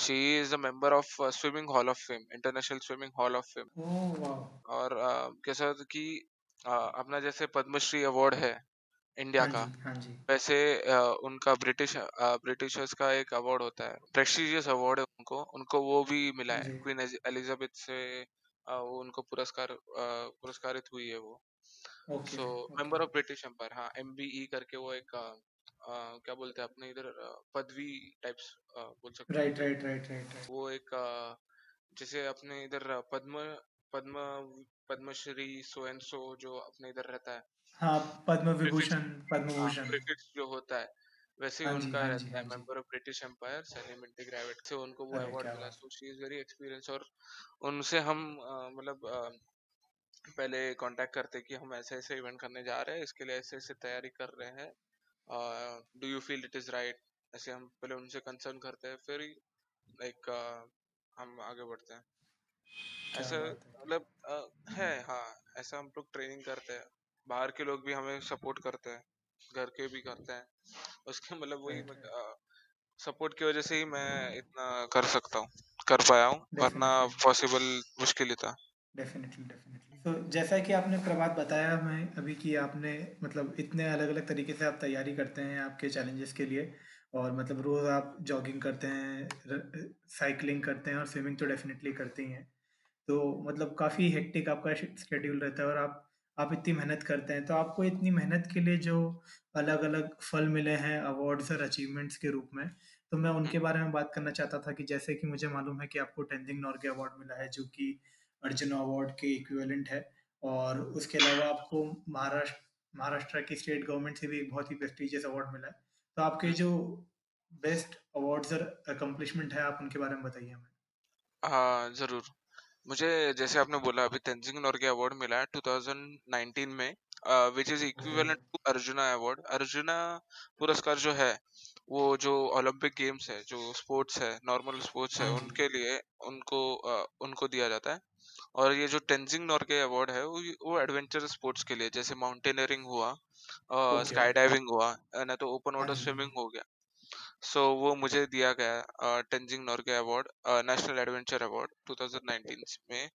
she is a member of swimming hall of fame international swimming hall of fame oh! और अ, कैसा होता है कि अ, अपना जैसे पद्मश्री अवार्ड है इंडिया हाँ का जी, हाँ जी। वैसे अ, उनका ब्रिटिश ब्रिटिशर्स का एक अवार्ड होता है प्रेस्टिजियस अवार्ड है उनको उनको वो भी मिला हाँ जी। क्वीन एलिजाबेथ से वो उनको पुरस्कार पुरस्कारित हुई है वो। So member of British Empire हाँ एमबीई करके वो एक अ, क्या बोलते हैं अपने इधर पदवी टाइप्स बोल सकते राइट, राइट, राइट, राइट। वो एक अ, जैसे अपने इधर पद्म पद्म पद्मश्री सो एंड सो जो अपने इधर रहता है। हाँ, पद्म विभूषण, पद्म हाँ भूषण। जो होता है। वैसे ही हाँ उनका हाँ रहता है मेंबर ऑफ़ ब्रिटिश एम्पायर सेलिमेंटी ग्रेविट से उनको वो अवार्ड मिला। So she is very experience और उनसे हम मतलब पहले कांटेक्ट करते कि हम ऐसे ऐसे इवेंट करने जा रहे हैं इसके लिए ऐसे ऐसे तैयारी कर रहे हैं। Do you feel it is right ऐसे हम पहले उनसे कंसर्न करते हैं फिर लाइक हम आगे बढ़ते हैं। ऐसे मतलब है हाँ ऐसा हम लोग ट्रेनिंग करते हैं। बाहर के लोग भी हमें सपोर्ट करते हैं घर के भी करते हैं। उसके मतलब वही। सपोर्ट की वजह से ही मैं इतना कर सकता हूँ कर पाया हूँ वरना पॉसिबल मुश्किल ही था डेफ़िनिटली, डेफ़िनिटली। तो जैसा कि आपने प्रभात बताया हमें अभी कि आपने मतलब इतने अलग-अलग तरीके से आप तैयारी करते हैं आपके चैलेंजेस के लिए और मतलब रोज़ आप जॉगिंग करते हैं, साइकिलिंग करते हैं और स्विमिंग तो डेफ़िनिटली करते ही हैं। तो मतलब काफ़ी हेक्टिक आपका शेड्यूल रहता है और आप आप इतनी मेहनत करते हैं, तो आपको इतनी मेहनत के लिए जो अलग-अलग फल मिले हैं अवार्ड्स और अचीवमेंट्स के रूप में, तो मैं हम्म, उनके बारे में बात करना चाहता था कि जैसे कि मुझे मालूम है कि आपको तेंजिंग नोर्गे अवार्ड मिला है, जो कि अर्जुन अवार्ड के इक्विवेलेंट है और उसके अलावा आपको महाराष्ट्र महाराष्ट्र की स्टेट गवर्नमेंट से भी एक बहुत ही प्रेस्टिजियस अवार्ड मिला है। तो आपके हम्म, जो बेस्ट अवार्ड्स और अकम्प्लिशमेंट है, आप उनके बारे में बताइए हमें? हाँ ज़रूर मुझे जैसे आपने बोला अभी तेंजिंग नोर्गे अवार्ड मिला है 2019 में which is! Equivalent to Arjuna award. Arjuna पुरस्कार जो है वो जो ओलंपिक गेम्स है जो स्पोर्ट्स है नॉर्मल स्पोर्ट्स है हाँ उनके लिए उनको अ, उनको दिया जाता है। और ये जो तेंजिंग नोर्गे अवार्ड है वो वो एडवेंचर स्पोर्ट्स के लिए जैसे माउंटेनियरिंग हुआ ओके। स्काई डाइविंग हुआ ना तो ओपन वाटर स्विमिंग हो गया। सो so, वो मुझे दिया गया Tenzing Norgay award national adventure award 2019 में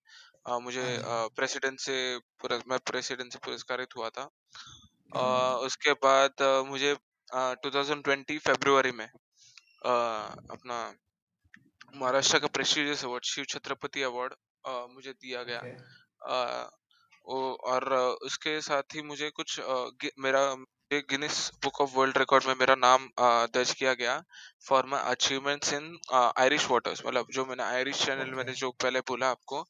अ, मुझे हाँ। प्रेसिडेंट से पुरस, मैं प्रेसिडेंट से पुरस्कारित हुआ था है! उसके बाद अ, मुझे अ, 2020 फरवरी में अ, अपना महाराष्ट्र का prestigious award Shiv Chhatrapati award मुझे दिया गया। अ, वो और उसके साथ ही मुझे कुछ अ, गि- मेरा बुक ऑफ़ वर्ल्ड रिकॉर्ड में मेरा नाम अ, दर्ज किया गया for my achievements in Irish waters मतलब जो मैंने आयरिश चैनल। मैंने जो पहले बोला आपको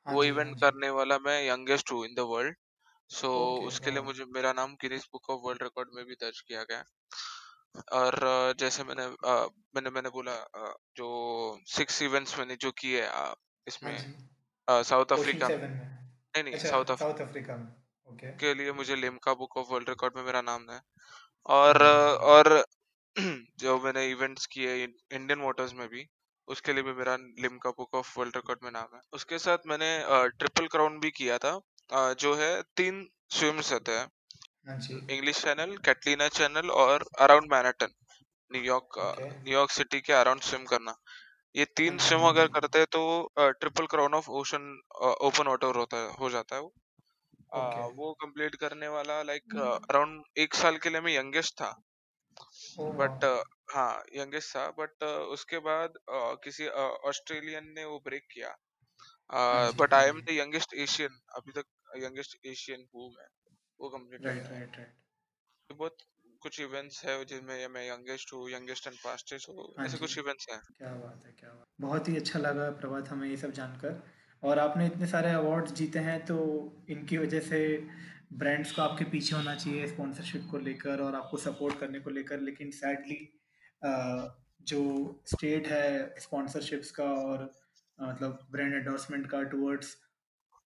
हाँ वो जी, हाँ इवेंट जी। करने वाला मैं यंगेस्ट हूँ in the world so okay, उसके लिए वाओ! मुझे मेरा नाम Guinness book of world record में भी दर्ज किया गया और अ, जैसे मैंने अ, मैंने मैंने बोला अ, जो सिक्स इवेंट्स मैंने जो किए अ, हाँ इसमें जी। साउथ ओशन अफ्रीका में 7 में। नहीं नहीं अच्छा, साउथ साउथ अफ्रीका में। के लिए मुझे Limca book of world record में मेरा नाम है। और हाँ जी। और जो मैंने इवेंट्स किए इंडियन वाटर्स में भी उसके लिए भी मेरा Limca book of world record में नाम है। उसके साथ मैंने ट्रिपल क्राउन भी किया था। जो है तीन स्विम्स रहते हैं। हाँ इंग्लिश चैनल कैटलीना चैनल और around Manhattan New York New York city के अराउंड स्विम करना। ये तीन स्विम हाँ अगर करते हैं तो triple crown of ocean open water होता है हो जाता है वो। वो कंप्लीट करने वाला लाइक अराउंड एक साल के लिए मैं यंगेस्ट था। ओ वाह बट हाँ यंगेस्ट था बट उसके बाद अ, किसी ऑस्ट्रेलियन ने वो ब्रेक किया। हाँ जी बट हाँ आई एम जी। द यंगेस्ट एशियन अभी तक यंगेस्ट एशियन हूँ मैं वो कंप्लीट राइट करने में राइट राइट। तो बहुत कुछ इवेंट्स है जिनमें मैं यंगेस्ट हूँ यंगेस्ट एंड फास्टेस्ट हूँ हाँ ऐसे जी। कुछ इवेंट्स हैं। क्या बात है क्या बात। बहुत ही अच्छा लगा प्रभात हमें ये सब जानकर। और आपने इतने सारे अवार्ड्स जीते हैं तो इनकी वजह से ब्रांड्स को आपके पीछे होना चाहिए स्पॉन्सरशिप को लेकर और आपको सपोर्ट करने को लेकर। लेकिन सैडली जो स्टेट है स्पॉन्सरशिप्स का और मतलब ब्रांड एंडोर्समेंट का टुवर्ड्स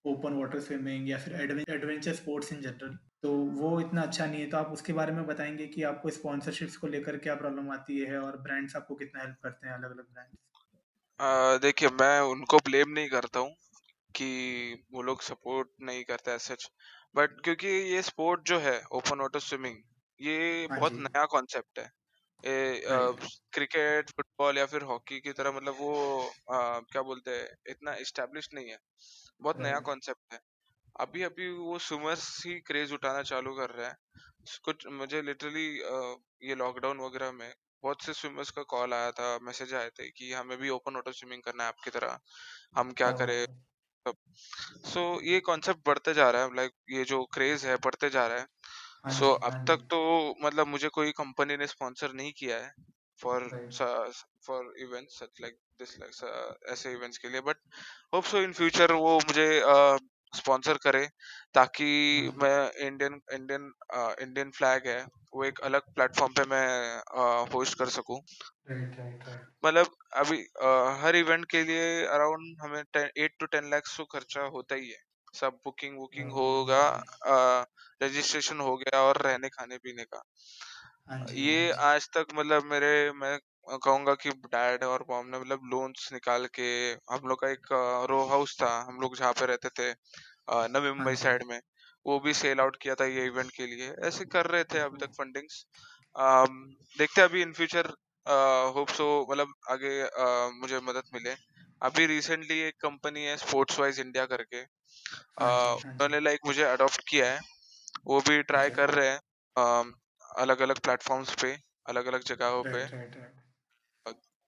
ओपन वाटर स्विमिंग या फिर एडवेंचर स्पोर्ट्स इन जनरल तो वो इतना अच्छा नहीं है। तो आप उसके बारे में बताएँगे कि आपको स्पॉन्सरशिप्स को लेकर क्या प्रॉब्लम आती है और ब्रांड्स आपको कितना हेल्प करते हैं अलग अलग ब्रांड्स देखिए, मैं उनको ब्लेम नहीं करता हूँ। कि वो लोग सपोर्ट नहीं करते एज सच बट क्योंकि ये स्पोर्ट जो है ओपन वाटर स्विमिंग ये हाँ बहुत जी। नया कॉन्सेप्ट है. राइट क्रिकेट फुटबॉल या फिर हॉकी की तरह मतलब वो अ, क्या बोलते हैं इतना इस्टेब्लिश नहीं है. बहुत नया राइट कॉन्सेप्ट है. अभी अभी वो स्विमर्स ही क्रेज उठाना चालू कर रहे हैं. कुछ मुझे लिटरली ये लॉकडाउन वगैरह में बहुत से स्विमर्स का कॉल आया था मैसेज आए थे कि हमें भी ओपन वाटर स्विमिंग करना है आपकी तरह. हम क्या क्या करें? है सो ये कॉन्सेप्ट बढ़ते जा रहा है लाइक ये जो क्रेज है बढ़ते जा रहा है। हाँ सो जी अब हाँ जी। तक तो मतलब मुझे कोई कंपनी ने स्पॉन्सर नहीं किया है for for events such like this like ऐसे इवेंट्स के लिए but hope so in future वो मुझे स्पॉन्सर करे ताकि मैं इंडियन इंडियन इंडियन फ्लैग है वो एक अलग प्लेटफॉर्म पे मैं होस्ट कर सकूँ। Right right right. मतलब अभी अ, हर इवेंट के लिए अराउंड हमें एट टू टेन लैक्स तो खर्चा होता ही है। सब बुकिंग वुकिंग होगा रजिस्ट्रेशन हो गया और रहने खाने पीने का। हाँ जी हाँ ये जी। आज तक मतलब मेरे मैं कहूँगा कि डैड और मॉम ने मतलब लोन्स निकाल के हम लोग का एक रो हाउस था हम लोग जहाँ पे रहते थे अ, नवी हाँ मुंबई साइड में। वो भी सेल आउट किया था ये इवेंट के लिए। ऐसे कर रहे थे अभी तक फंडिंग्स देखते हैं अभी इन फ्यूचर होप सो मतलब आगे अ, मुझे मदद मिले। अभी रिसेंटली एक कंपनी है स्पोर्ट्स वाइज इंडिया करके हाँ जी हाँ जी। उन्होंने लाइक मुझे अडॉप्ट किया है। वो भी ट्राई कर रहे हैं अलग अलग प्लेटफॉर्म्स पे अलग अलग जगहों पे। राइट राइट राइट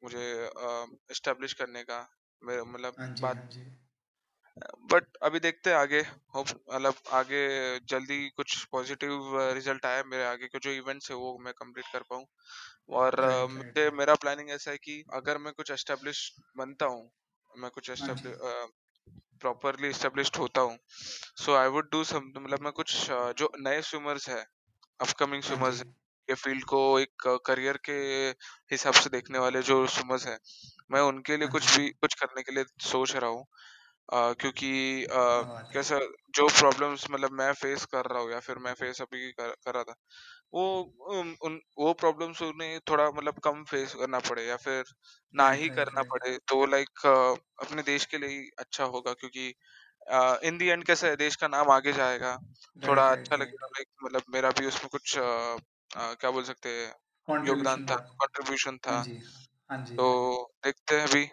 मुझे एस्टेब्लिश करने का मेरा मतलब हाँ जी बात हाँ जी। बट अभी देखते हैं आगे होप मतलब आगे जल्दी कुछ पॉजिटिव रिज़ल्ट आए मेरे आगे के जो इवेंट्स है वो मैं कंप्लीट कर पाऊँ। और अ, राइट राइट मुझे राइट मेरा प्लानिंग ऐसा है कि अगर मैं कुछ एस्टेब्लिश बनता हूँ मैं कुछ हाँ जी। एस्टेब्लिश प्रॉपरली एस्टेब्लिश्ड होता हूँ सो आई वुड डू सम मतलब मैं कुछ अ, जो नए स्विमर्स है अपकमिंग हाँ जी। स्विमर्स ये फ़ील्ड को एक करियर के हिसाब से देखने वाले जो स्विमर्स हैं मैं उनके लिए कुछ भी कुछ करने के लिए सोच रहा हूँ। अ, क्योंकि अ, कैसा जो प्रॉब्लम्स मतलब मैं फेस कर रहा हूँ या फिर मैं फेस अभी कर, कर रहा था वो उन, उन वो प्रॉब्लम्स उन्हें थोड़ा मतलब कम फेस करना पड़े या फिर ना राइट ही राइट करना राइट। पड़े तो लाइक अपने देश के लिए ही अच्छा होगा क्योंकि इन दी एंड कैसा है देश का नाम आगे जाएगा राइट थोड़ा राइट अच्छा राइट। लगेगा लाइक मतलब मेरा भी उसमें कुछ अ, क्या बोल सकते हैं? योगदान कंट्रीब्यूशन था कंट्रीब्यूशन हाँ था। जी हाँ जी। तो हाँ देखते हैं अभी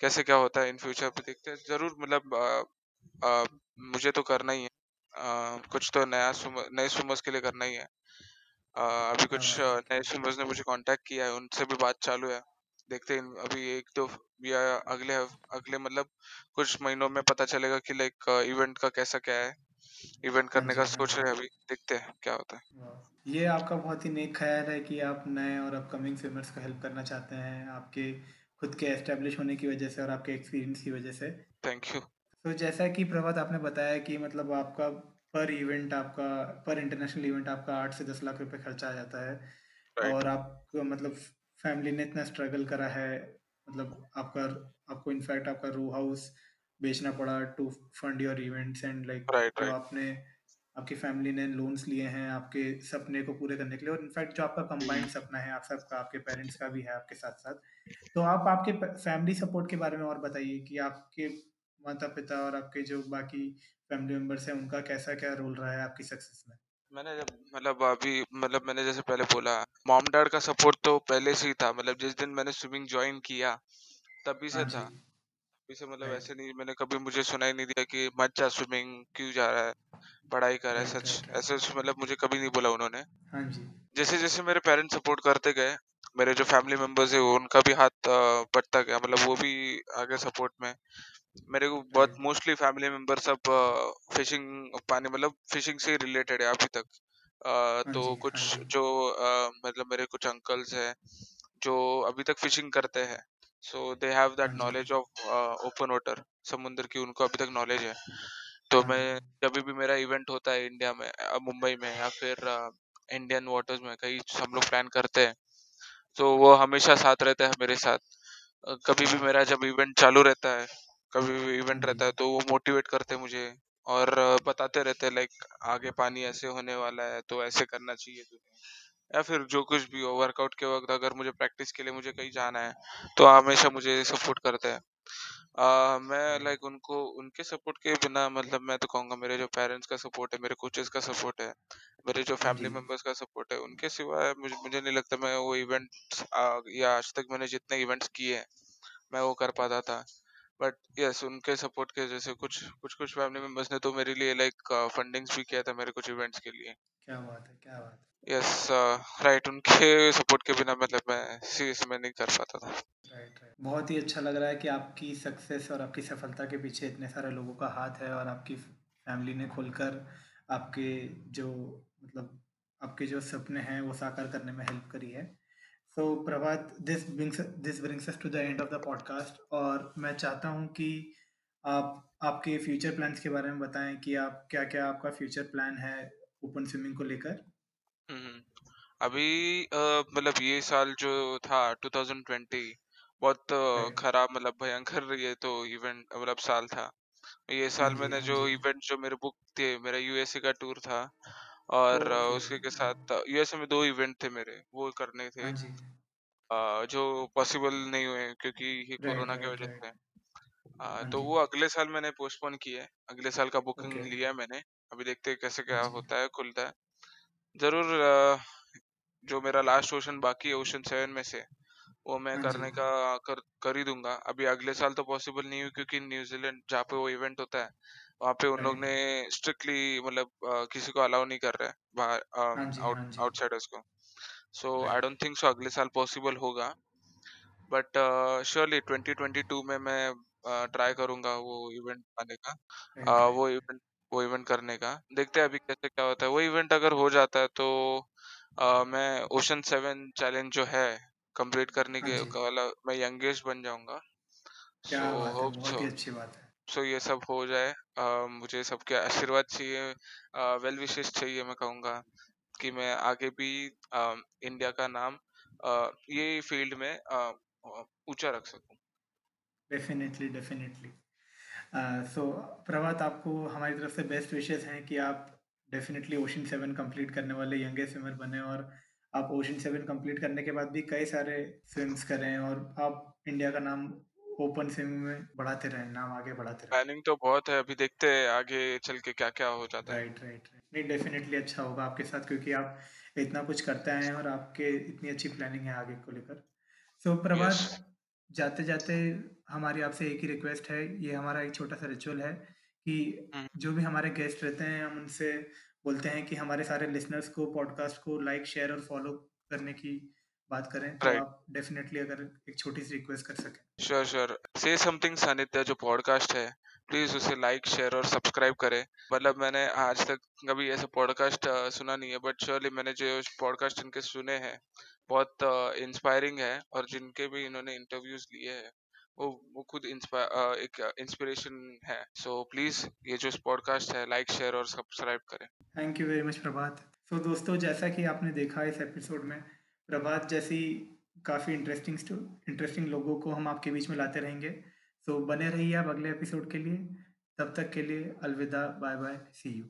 कैसे क्या होता है इन फ्यूचर पे देखते हैं। ज़रूर मतलब मुझे तो करना ही है। अ, कुछ तो नया स्विम- नए स्विमर्स के लिए करना ही है। अ, अभी कुछ है। नए बात स्विमर्स ने मुझे कांटेक्ट किया है उनसे भी बात चालू है। देखते हैं अभी एक दो तो या अगले अगले मतलब कुछ महीनों में पता चलेगा कि लाइक इवेंट का कैसा क्या है। इवेंट हाँ करने का हाँ सोच रहे हैं अभी देखते हैं क्या होता है। ये आपका बहुत ही नेक ख्याल है कि आप नए और अपकमिंग स्विमर्स को हेल्प करना चाहते हैं आपके खुद के एस्टेब्लिश होने की वजह से और आपके एक्सपीरियंस की वजह से। थैंक यू तो जैसा कि प्रभात आपने बताया कि मतलब आपका पर इवेंट आपका पर इंटरनेशनल इवेंट आपका आठ से दस लाख रुपए खर्चा आ जाता है। राइट और आप मतलब फैमिली ने इतना स्ट्रगल करा है मतलब आपका आपको इनफैक्ट आपका रो हाउस बेचना पड़ा to fund your events and like जो आपने आपकी फैमिली ने लोन्स लिए हैं आपके सपने को पूरे करने के लिए और इनफैक्ट जो आपका कंबाइंड सपना है आप सबका आपके पेरेंट्स का भी है आपके साथ साथ तो आप आपके फैमिली सपोर्ट के बारे में और बताइए कि आपके माता-पिता और आपके जो बाकी फैमिली मेंबर्स हैं, उनका कैसा क्या रोल रहा है आपकी सक्सेस में? मैंने जब मतलब अभी मतलब मैंने जैसे पहले बोला मॉम डैड का सपोर्ट तो पहले से ही था मतलब जिस दिन मैंने स्विमिंग ज्वाइन किया तभी हाँ से था। तभी से मतलब राइट, ऐसे नहीं मैंने कभी मुझे सुनाई नहीं दिया कि मत जा स्विमिंग क्यों जा रहा है पढ़ाई कर रहा है राइट, सच राइट, राइट। ऐसे मतलब मुझे कभी नहीं बोला उन्होंने। हाँ जी, जैसे जैसे मेरे पेरेंट्स सपोर्ट करते गए मेरे जो फैमिली मेंबर्स है उनका भी हाथ अ, बढ़ता गया मतलब वो भी आगे सपोर्ट में। मेरे को बहुत राइट। मोस्टली फैमिली मेंबर सब फिशिंग पानी मतलब फिशिंग से रिलेटेड है अभी तक। अ, हाँ तो जी, हाँ कुछ जी, जो अ, मतलब मेरे कुछ अंकल्स हैं जो अभी तक फिशिंग करते हैं सो दे हैव दैट हाँ नॉलेज ऑफ़ ओपन वाटर समुद्र की उनको अभी तक नॉलेज है। तो हाँ। मैं जब भी मेरा इवेंट होता है इंडिया में अ, मुंबई में या फिर इंडियन वाटर्स में कहीं हम लोग प्लान करते हैं तो वो हमेशा साथ रहता है मेरे साथ। अ, कभी भी मेरा जब इवेंट चालू रहता है कभी भी हाँ इवेंट रहता है तो वो मोटिवेट करते मुझे और अ, बताते रहते हैं लाइक आगे पानी ऐसे होने वाला है तो ऐसे करना चाहिए तुझे। या फिर जो कुछ भी हो वर्कआउट के वक्त अगर मुझे प्रैक्टिस के लिए मुझे कहीं जाना है तो हमेशा मुझे सपोर्ट करते हैं। आ, मैं लाइक उनको उनके सपोर्ट के बिना मतलब मैं तो कहूँगा मेरे जो पेरेंट्स का सपोर्ट है मेरे कोचेस का सपोर्ट है मेरे जो हाँ फैमिली जी, मेंबर्स का सपोर्ट है उनके सिवाय मुझे मुझे नहीं लगता मैं वो इवेंट्स या आज तक मैंने जितने इवेंट्स किए हैं मैं वो कर पाता था। बट यस उनके सपोर्ट के जैसे कुछ कुछ कुछ फैमिली मेंबर्स ने तो मेरे लिए लाइक फंडिंग्स भी किया था मेरे कुछ इवेंट्स के लिए। क्या बात है, क्या बात यस राइट उनके सपोर्ट के बिना मतलब मैं सीरियस में नहीं कर पाता था राइट, राइट। बहुत ही अच्छा लग रहा है कि आपकी सक्सेस और आपकी सफलता के पीछे इतने सारे लोगों का हाथ है और आपकी फैमिली ने खुलकर आपके जो मतलब आपके जो सपने हैं, वो साकार करने में हेल्प करी है। So Prabhat this brings this brings us to the end of the podcast और मैं चाहता हूँ कि आप आपके फ्यूचर प्लान्स के बारे में बताएँ कि आप क्या-क्या आपका फ्यूचर प्लान है ओपन स्विमिंग को लेकर? हम्म अभी अ, मतलब ये साल जो था 2020 बहुत अ, राइट। खराब मतलब भयंकर ये तो इवेंट मतलब साल था ये हाँ साल जी, मैंने हाँ जो जी। इवेंट जो मेरे बुक थे मेरा यूएसए का टूर था और अ, ओके। उसके के साथ यूएसए में दो इवेंट थे मेरे वो करने थे हाँ जी। अ, जो पॉसिबल नहीं हुए क्योंकि ये राइट, कोरोना की राइट, वजह राइट। से अ, हाँ तो जी। वो अगले साल मैंने पोस्टपोन किया है अगले साल का बुकिंग ओके। लिया है मैंने अभी देखते हैं कैसे हाँ क्या जी। होता है खुलता है ज़रूर अ, जो मेरा लास्ट ओशन बाकी है ओशन सेवन में से वो मैं हाँ जी। करने का कर कर ही दूँगा अभी अगले साल तो पॉसिबल नहीं हुई क्योंकि न्यूजीलैंड जहाँ पे वो इवेंट होता है वहाँ पे उन लोग राइट। ने स्ट्रिक्टली मतलब अ, किसी को अलाउ नहीं कर रहे हैं बाहर हाँ जी, आउट हाँ जी। आउटसाइडर्स को so I right. Don't think so अगले साल पॉसिबल होगा बट श्योरली 2022 में मैं ट्राई करूँगा वो इवेंट आने का राइट, अ, वो राइट। इवेंट वो इवेंट करने का देखते हैं अभी कैसे क्या होता है वो इवेंट अगर हो जाता है तो अ, मैं ओशन सेवन चैलेंज जो है कंप्लीट करने हाँ के वाला मैं यंगेस्ट बन जाऊँगा सो! होप सो अच्छी बात है। सो ये सब हो जाए अ, मुझे सबके आशीर्वाद चाहिए वेल विशेस चाहिए मैं कहूँगा कि मैं आगे भी अ, इंडिया का नाम अ, ये फ़ील्ड में ऊँचा रख सकूँ डेफ़िनिटली, डेफ़िनिटली। सो प्रभात आपको हमारी तरफ़ से बेस्ट विशेज़ हैं कि आप डेफ़िनिटली ओशन 7 कंप्लीट करने वाले यंगेस्ट स्विमर बनें और आप ओशन 7 कंप्लीट करने के बाद भी कई सारे स्विम्स करें और आप इंडिया का नाम ओपन स्विमिंग में बढ़ाते रहें, नाम आगे बढ़ाते रहें। प्लानिंग तो बहुत है अभी देखते हैं आगे चल के क्या क्या हो जाता है राइट, राइट। नहीं डेफ़िनिटली अच्छा होगा आपके साथ क्योंकि आप इतना कुछ करते हैं और आपके इतनी अच्छी प्लानिंग है आगे को लेकर। सो यस प्रभात जाते-जाते हमारी आपसे एक ही रिक्वेस्ट है, ये हमारा एक छोटा-सा रिचुअल है कि जो भी हमारे गेस्ट रहते हैं हम उनसे बोलते हैं कि हमारे सारे लिसनर्स को पॉडकास्ट को लाइक, शेयर और फॉलो करने की बात करें, तो राइट आप डेफ़िनिटली अगर एक छोटी-सी रिक्वेस्ट कर सकें। श्योर श्योर से समथिंग सानिध्य जो पॉडकास्ट है प्लीज़ उसे लाइक शेयर और सब्सक्राइब करें। मतलब मैंने आज तक कभी ऐसा पॉडकास्ट सुना नहीं है बट श्योरली मैंने जो पॉडकास्ट इनके सुने हैं बहुत इंस्पायरिंग है और जिनके भी इन्होंने इंटरव्यूज़ लिए हैं वो वो खुद एक इंस्पिरेशन है सो प्लीज़ ये जो पॉडकास्ट है लाइक शेयर और सब्सक्राइब करें thank you very much Prabhat. So दोस्तों जैसा कि आपने देखा इस एपिसोड में प्रभात जैसी काफ़ी इंटरेस्टिंग इंटरेस्टिंग लोगों को हम आपके बीच में लाते रहेंगे। सो बने रहिए आप अगले एपिसोड के लिए। तब तक के लिए अलविदा, बाय बाय, सी यू।